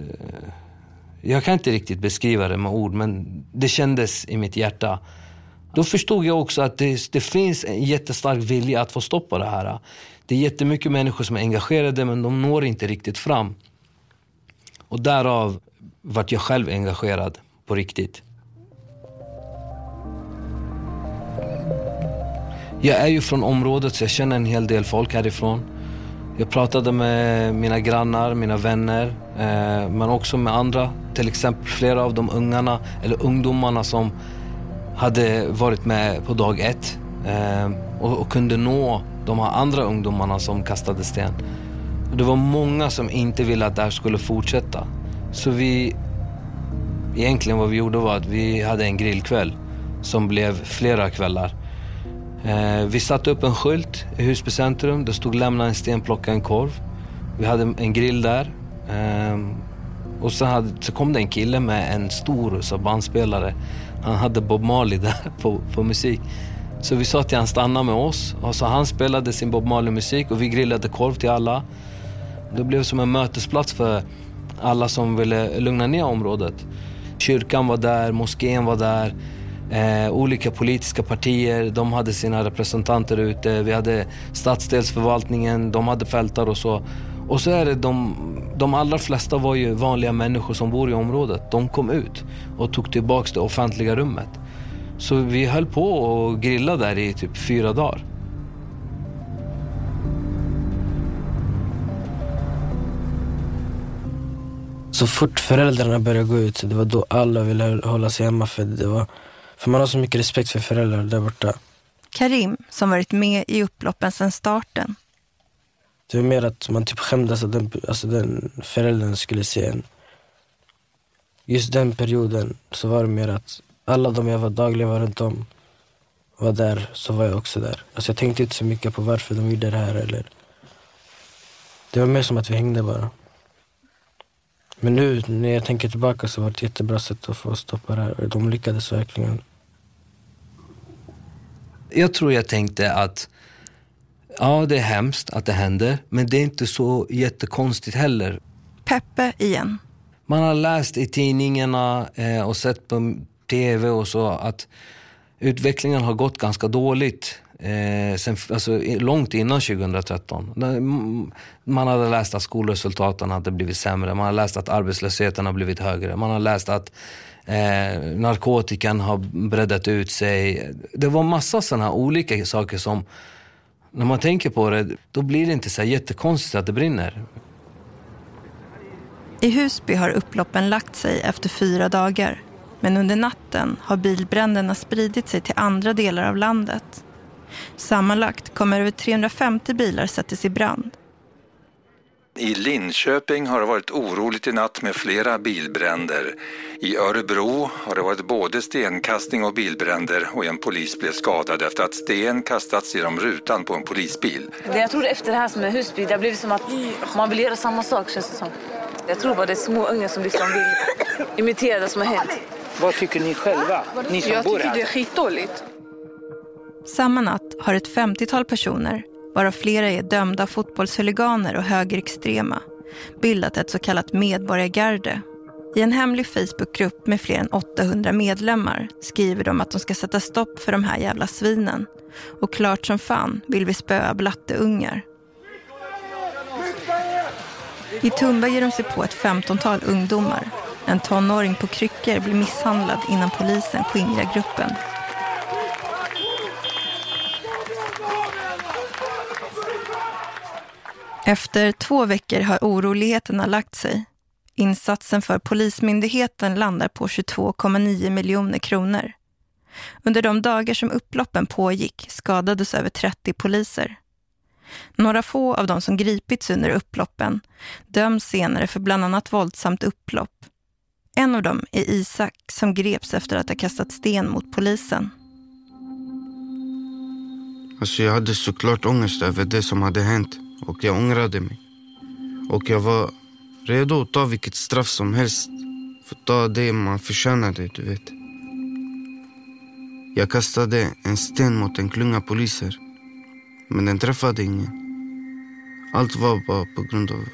jag kan inte riktigt beskriva det med ord, men det kändes i mitt hjärta. Då förstod jag också att det, det finns en jättestark vilja att få stopp på det här. Det är jättemycket människor som är engagerade men de når inte riktigt fram. Och därav vart jag själv engagerad på riktigt. Jag är ju från området så jag känner en hel del folk härifrån. Jag pratade med mina grannar, mina vänner, eh, men också med andra. Till exempel flera av de ungarna, eller ungdomarna som hade varit med på dag ett eh, och, och, kunde nå de här andra ungdomarna som kastade sten. Det var många som inte ville att det här skulle fortsätta. Så vi, egentligen vad vi gjorde var att vi hade en grillkväll som blev flera kvällar. Eh, vi satte upp en skylt i Husby centrum. Det stod lämna en sten, plocka en korv. Vi hade en grill där. Eh, och så, hade, så kom det en kille med en stor så bandspelare han hade Bob Marley där på, på musik. Så vi sa till han stanna med oss. Och så han spelade sin Bob Marley-musik och vi grillade korv till alla. Det blev som en mötesplats för alla som ville lugna ner området. Kyrkan var där, moskén var där. Eh, olika politiska partier, de hade sina representanter ute. Vi hade stadsdelsförvaltningen, de hade fältar och så. Och så är det de, de allra flesta var ju vanliga människor som bor i området. De kom ut och tog tillbaka det offentliga rummet. Så vi höll på och grilla där i typ fyra dagar. Så fort föräldrarna började gå ut, det var då alla ville hålla sig hemma. För, det var, för man har så mycket respekt för föräldrar där borta. Karim, som varit med i upploppen sedan starten, det var mer att man typ skämdes att den, alltså den föräldern skulle se en. Just den perioden så var det mer att alla de jag var dagligen var runt om var där, så var jag också där. Alltså jag tänkte inte så mycket på varför de gjorde det här eller... Det var mer som att vi hängde bara. Men nu när jag tänker tillbaka så var det ett jättebra sätt att få stoppa det här de lyckades verkligen. Jag tror jag tänkte att Ja, det är hemskt att det händer, men det är inte så jättekonstigt heller. Peppe igen. Man har läst i tidningarna eh, och sett på tv och så att utvecklingen har gått ganska dåligt. Eh, sen, alltså, långt innan 2013. Man hade läst att skolresultaten hade blivit sämre, man har läst att arbetslösheten har blivit högre, man har läst att eh, narkotikan har breddat ut sig. Det var massa sådana olika saker som när man tänker på det, då blir det inte så jättekonstigt att det brinner. I Husby har upploppen lagt sig efter fyra dagar. Men under natten har bilbränderna spridit sig till andra delar av landet. Sammanlagt kommer över 350 bilar sättas i brand. I Linköping har det varit oroligt i natt med flera bilbränder. I Örebro har det varit både stenkastning och bilbränder och en polis blev skadad efter att sten kastats genom rutan på en polisbil. Jag tror efter det här som är Husby, det har blivit som att man vill göra samma sak känns det som. Jag tror bara det är små unga som liksom vill imitera det som har hänt. Vad tycker ni själva? Ni som jag bor tycker här? det är skitdåligt. Samma natt har ett 50-tal personer, varav flera är dömda fotbollshuliganer och högerextrema, bildat ett så kallat medborgargarde. I en hemlig Facebookgrupp med fler än 800 medlemmar skriver de att de ska sätta stopp för de här jävla svinen. Och klart som fan vill vi spöa blatteungar. I Tumba ger de sig på ett femtontal ungdomar. En tonåring på kryckor blir misshandlad innan polisen skingrar gruppen. Efter två veckor har oroligheterna lagt sig. Insatsen för Polismyndigheten landar på 22,9 miljoner kronor. Under de dagar som upploppen pågick skadades över 30 poliser. Några få av de som gripits under upploppen döms senare för bland annat våldsamt upplopp. En av dem är Isak som greps efter att ha kastat sten mot polisen. Alltså jag hade såklart ångest över det som hade hänt och jag ångrade mig. Och jag var redo att ta vilket straff som helst för att ta det man förtjänade, du vet. Jag kastade en sten mot en klunga poliser men den träffade ingen. Allt var bara på grund av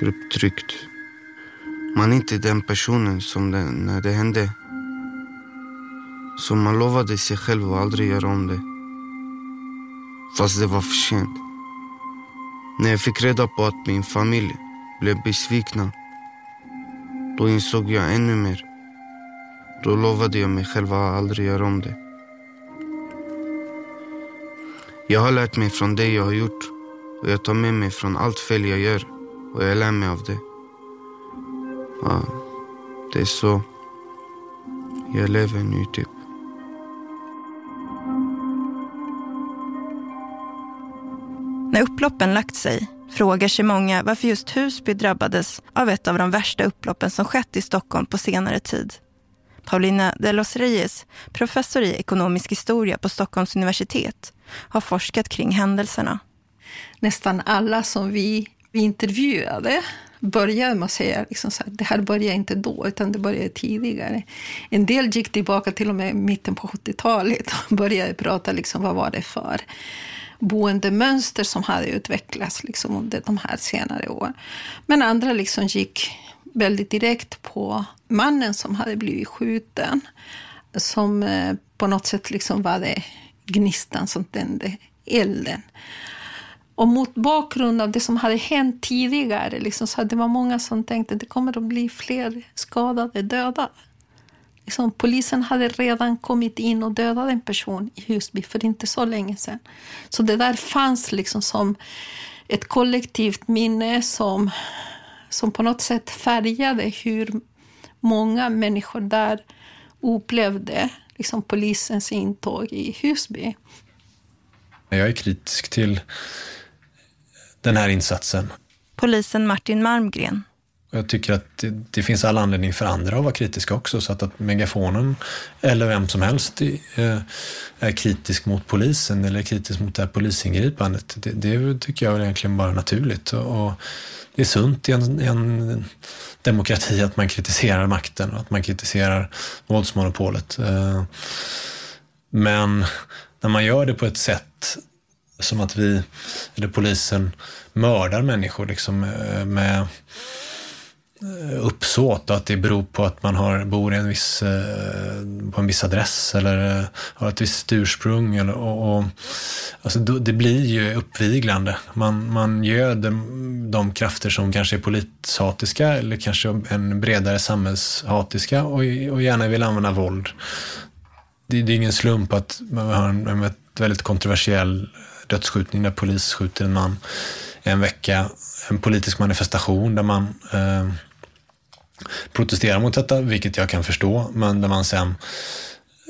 grupptryck. Man är inte den personen som den, när det hände. Så man lovade sig själv att aldrig göra om det. Fast det var för sent. När jag fick reda på att min familj blev besvikna, då insåg jag ännu mer. Då lovade jag mig själv att aldrig göra om det. Jag har lärt mig från det jag har gjort och jag tar med mig från allt fel jag gör och jag lär mig av det. Ja, det är så jag lever nu typ. När upploppen lagt sig frågar sig många varför just Husby drabbades av ett av de värsta upploppen som skett i Stockholm på senare tid. Paulina de los Reyes, professor i ekonomisk historia på Stockholms universitet, har forskat kring händelserna. Nästan alla som vi, vi intervjuade började med att säga liksom så här, det här började inte då, utan det började tidigare. En del gick tillbaka till och med mitten på 70-talet och började prata liksom, vad var det för boendemönster som hade utvecklats liksom, under de här senare åren. Men andra liksom gick väldigt direkt på mannen som hade blivit skjuten. Som eh, på något sätt liksom var det gnistan som tände elden. Och mot bakgrund av det som hade hänt tidigare liksom, så det var många som tänkte att det kommer att bli fler skadade, döda. Liksom, polisen hade redan kommit in och dödat en person i Husby för inte så länge sedan. Så det där fanns liksom som ett kollektivt minne som, som på något sätt färgade hur många människor där upplevde liksom, polisens intåg i Husby. Jag är kritisk till den här insatsen. Polisen Martin Marmgren. Jag tycker att det, det, finns all anledning för andra att vara kritiska också. Så att, att megafonen eller vem som helst är, är kritisk mot polisen eller kritisk mot det här polisingripandet. Det, det tycker jag är egentligen bara naturligt. Och, och det är sunt i en, i en, demokrati att man kritiserar makten och att man kritiserar våldsmonopolet. Eh, men när man gör det på ett sätt som att vi, eller polisen, mördar människor liksom eh, med eh, uppsåt och att det beror på att man har, bor i en viss, eh, på en viss adress eller har ett visst ursprung. Eller, och, och, alltså det blir ju uppviglande. Man, man göder de krafter som kanske är polishatiska eller kanske en bredare samhällshatiska och, och gärna vill använda våld. Det, det är ingen slump att man har en, en väldigt kontroversiell dödsskjutning där polis skjuter en man en vecka. En politisk manifestation där man eh, protesterar mot detta, vilket jag kan förstå, men där man sen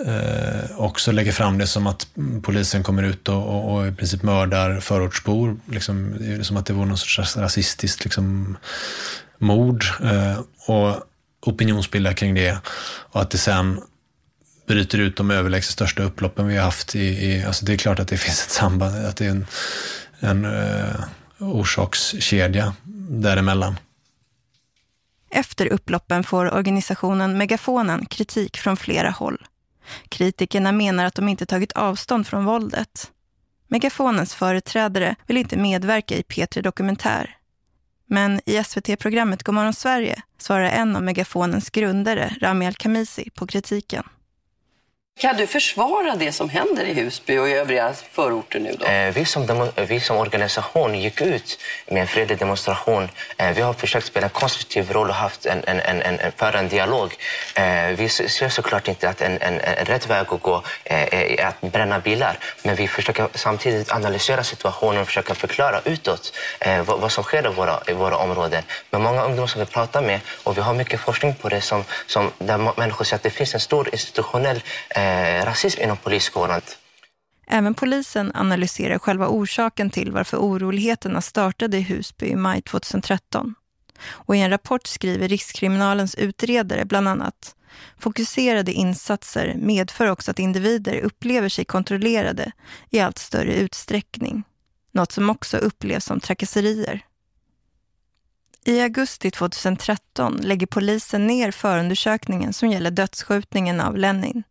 eh, också lägger fram det som att polisen kommer ut och, och, och i princip mördar förortsbor. Liksom, som att det vore någon sorts rasistiskt liksom, mord. Eh, och opinionsbildar kring det. Och att det sen bryter ut de överlägset största upploppen vi har haft. I, i, alltså det är klart att det finns ett samband, att det är en, en eh, orsakskedja däremellan. Efter upploppen får organisationen Megafonen kritik från flera håll. Kritikerna menar att de inte tagit avstånd från våldet. Megafonens företrädare vill inte medverka i P3 Dokumentär. Men i SVT-programmet Godmorgon Sverige svarar en av Megafonens grundare, Rami Al-Khamisi, på kritiken. Kan du försvara det som händer i Husby och i övriga förorter nu då? Eh, vi, som eh, vi som organisation gick ut med en fredlig demonstration. Eh, vi har försökt spela en konstruktiv roll och haft en, en, en, en, föra en dialog. Vi ser såklart inte att en, en, en rätt väg att gå är att bränna bilar. Men vi försöker samtidigt analysera situationen och försöka förklara utåt vad, vad som sker i våra, i våra områden. Men många ungdomar som vi pratar med, och vi har mycket forskning på det, som, som, där människor säger att det finns en stor institutionell eh, Eh, rasism inom poliskåren. Även polisen analyserar själva orsaken till varför oroligheterna startade i Husby i maj 2013. Och i en rapport skriver Rikskriminalens utredare bland annat Fokuserade insatser medför också att individer upplever sig kontrollerade i allt större utsträckning. Något som också upplevs som trakasserier. I augusti 2013 lägger polisen ner förundersökningen som gäller dödsskjutningen av Lenin.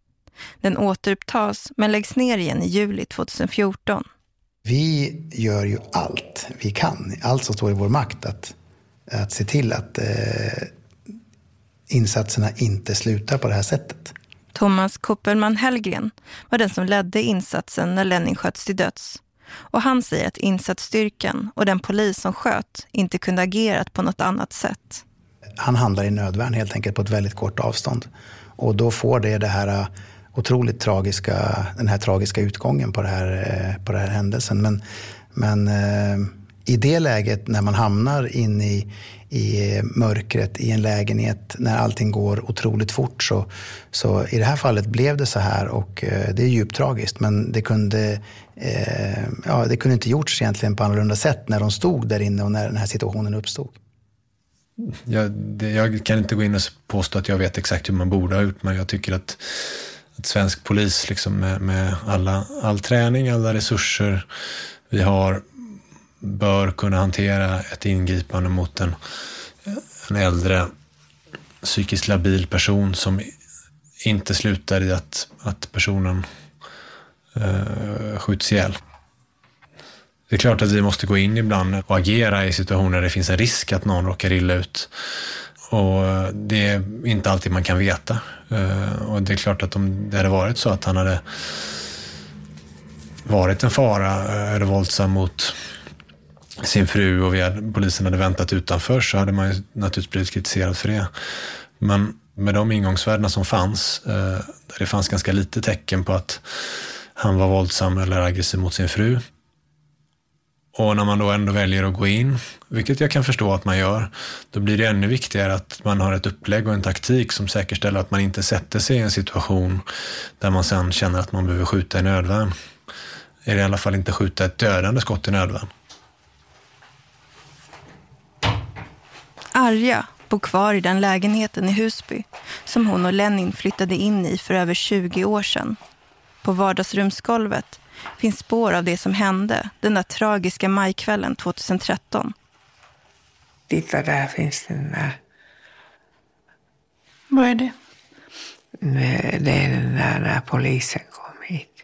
Den återupptas men läggs ner igen i juli 2014. Vi gör ju allt vi kan, allt som står i vår makt att, att se till att eh, insatserna inte slutar på det här sättet. Thomas Koppelman Hellgren var den som ledde insatsen när Lennin sköts till döds. Och han säger att insatsstyrkan och den polis som sköt inte kunde agerat på något annat sätt. Han handlar i nödvärn helt enkelt på ett väldigt kort avstånd. Och då får det det här otroligt tragiska, den här tragiska utgången på, det här, eh, på den här händelsen. Men, men eh, i det läget när man hamnar in i, i eh, mörkret i en lägenhet när allting går otroligt fort så, så i det här fallet blev det så här och det är djupt tragiskt men det kunde, eh, ja, det kunde inte gjorts egentligen på annorlunda sätt när de stod där inne och när den här situationen uppstod. Jag, det, jag kan inte gå in och påstå att jag vet exakt hur man borde ha gjort men jag tycker att svensk polis liksom med, med alla, all träning, alla resurser vi har bör kunna hantera ett ingripande mot en, en äldre psykiskt labil person som inte slutar i att, att personen eh, skjuts ihjäl. Det är klart att vi måste gå in ibland och agera i situationer där det finns en risk att någon råkar illa ut. Och eh, det är inte alltid man kan veta. Eh, och det är klart att om det hade varit så att han hade varit en fara eh, eller våldsam mot sin fru och vi hade, polisen hade väntat utanför så hade man ju naturligtvis blivit kritiserad för det. Men med de ingångsvärdena som fanns, eh, där det fanns ganska lite tecken på att han var våldsam eller aggressiv mot sin fru, och när man då ändå väljer att gå in, vilket jag kan förstå att man gör, då blir det ännu viktigare att man har ett upplägg och en taktik som säkerställer att man inte sätter sig i en situation där man sen känner att man behöver skjuta i nödvärn. Eller i alla fall inte skjuta ett dödande skott i nödvärn. Arja bor kvar i den lägenheten i Husby som hon och Lenin flyttade in i för över 20 år sedan. På vardagsrumsgolvet finns spår av det som hände den där tragiska majkvällen 2013. Titta, där finns den där. Vad är det? Det är den där när polisen kom hit.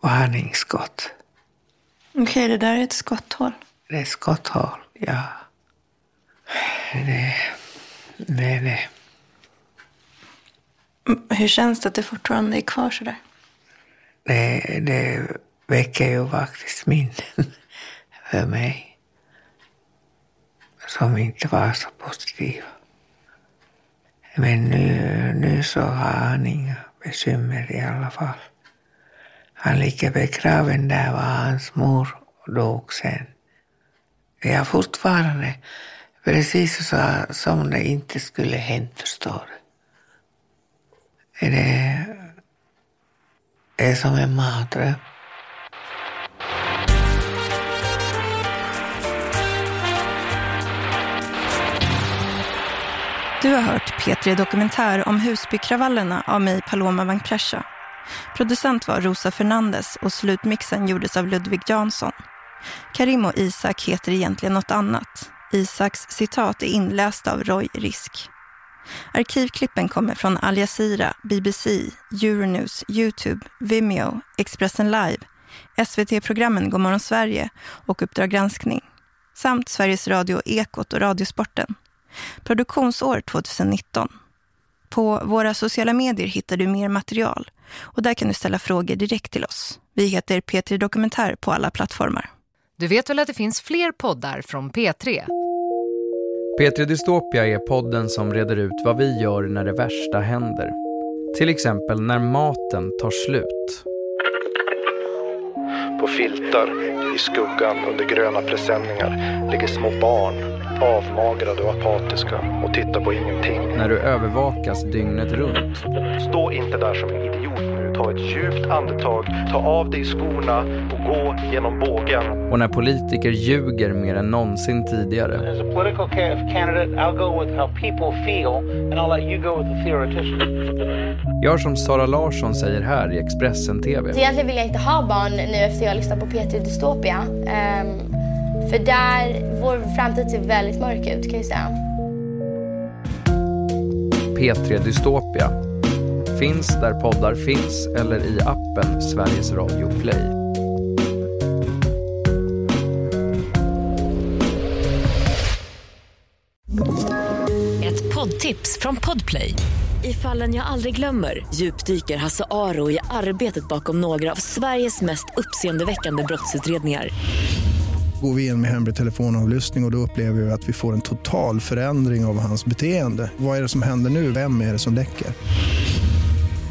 Varningsskott. Okej, okay, det där är ett skotthål. Det är ett skotthål, ja. Det, det är det. Hur känns det att det fortfarande är kvar sådär? Det, det väcker ju faktiskt minnen för mig som inte var så positiva. Men nu, nu så har han inga bekymmer i alla fall. Han ligger begraven där var hans mor dog sen. Jag är fortfarande precis så som det inte skulle hänt, förstår du. Det är som en mardröm. Du har hört P3 Dokumentär om Husbykravallerna av mig Paloma Vankpresha. Producent var Rosa Fernandes och slutmixen gjordes av Ludvig Jansson. Karim och Isak heter egentligen något annat. Isaks citat är inlästa av Roy Risk. Arkivklippen kommer från Al Jazeera, BBC, Euronews, Youtube, Vimeo, Expressen Live, SVT-programmen Godmorgon Sverige och Uppdrag granskning samt Sveriges Radio Ekot och Radiosporten. Produktionsår 2019. På våra sociala medier hittar du mer material och där kan du ställa frågor direkt till oss. Vi heter P3 Dokumentär på alla plattformar. Du vet väl att det finns fler poddar från P3? P3 Dystopia är podden som reder ut vad vi gör när det värsta händer. Till exempel när maten tar slut. På filtar, i skuggan under gröna presenningar ligger små barn, avmagrade och apatiska och tittar på ingenting. När du övervakas dygnet runt. Stå inte där som en idiot Ta ett djupt andetag, ta av dig skorna och gå genom bågen. Och när politiker ljuger mer än någonsin tidigare. As a political ca- candidate, I'll go with how people feel, and I'll let you go with the theoretician. Gör som Sara Larsson säger här i Expressen TV. Så egentligen vill jag inte ha barn nu efter jag lyssnat på P3 Dystopia. Ehm, för där, vår framtid ser väldigt mörk ut kan jag säga. P3 Dystopia. Finns där poddar finns eller i appen Sveriges Radio Play. Ett poddtips från Podplay. I fallen jag aldrig glömmer djupdyker Hasse Aro i arbetet bakom några av Sveriges mest uppseendeväckande brottsutredningar. Går vi in med hemlig telefonavlyssning och, och då upplever vi att vi får en total förändring av hans beteende. Vad är det som händer nu? Vem är det som läcker?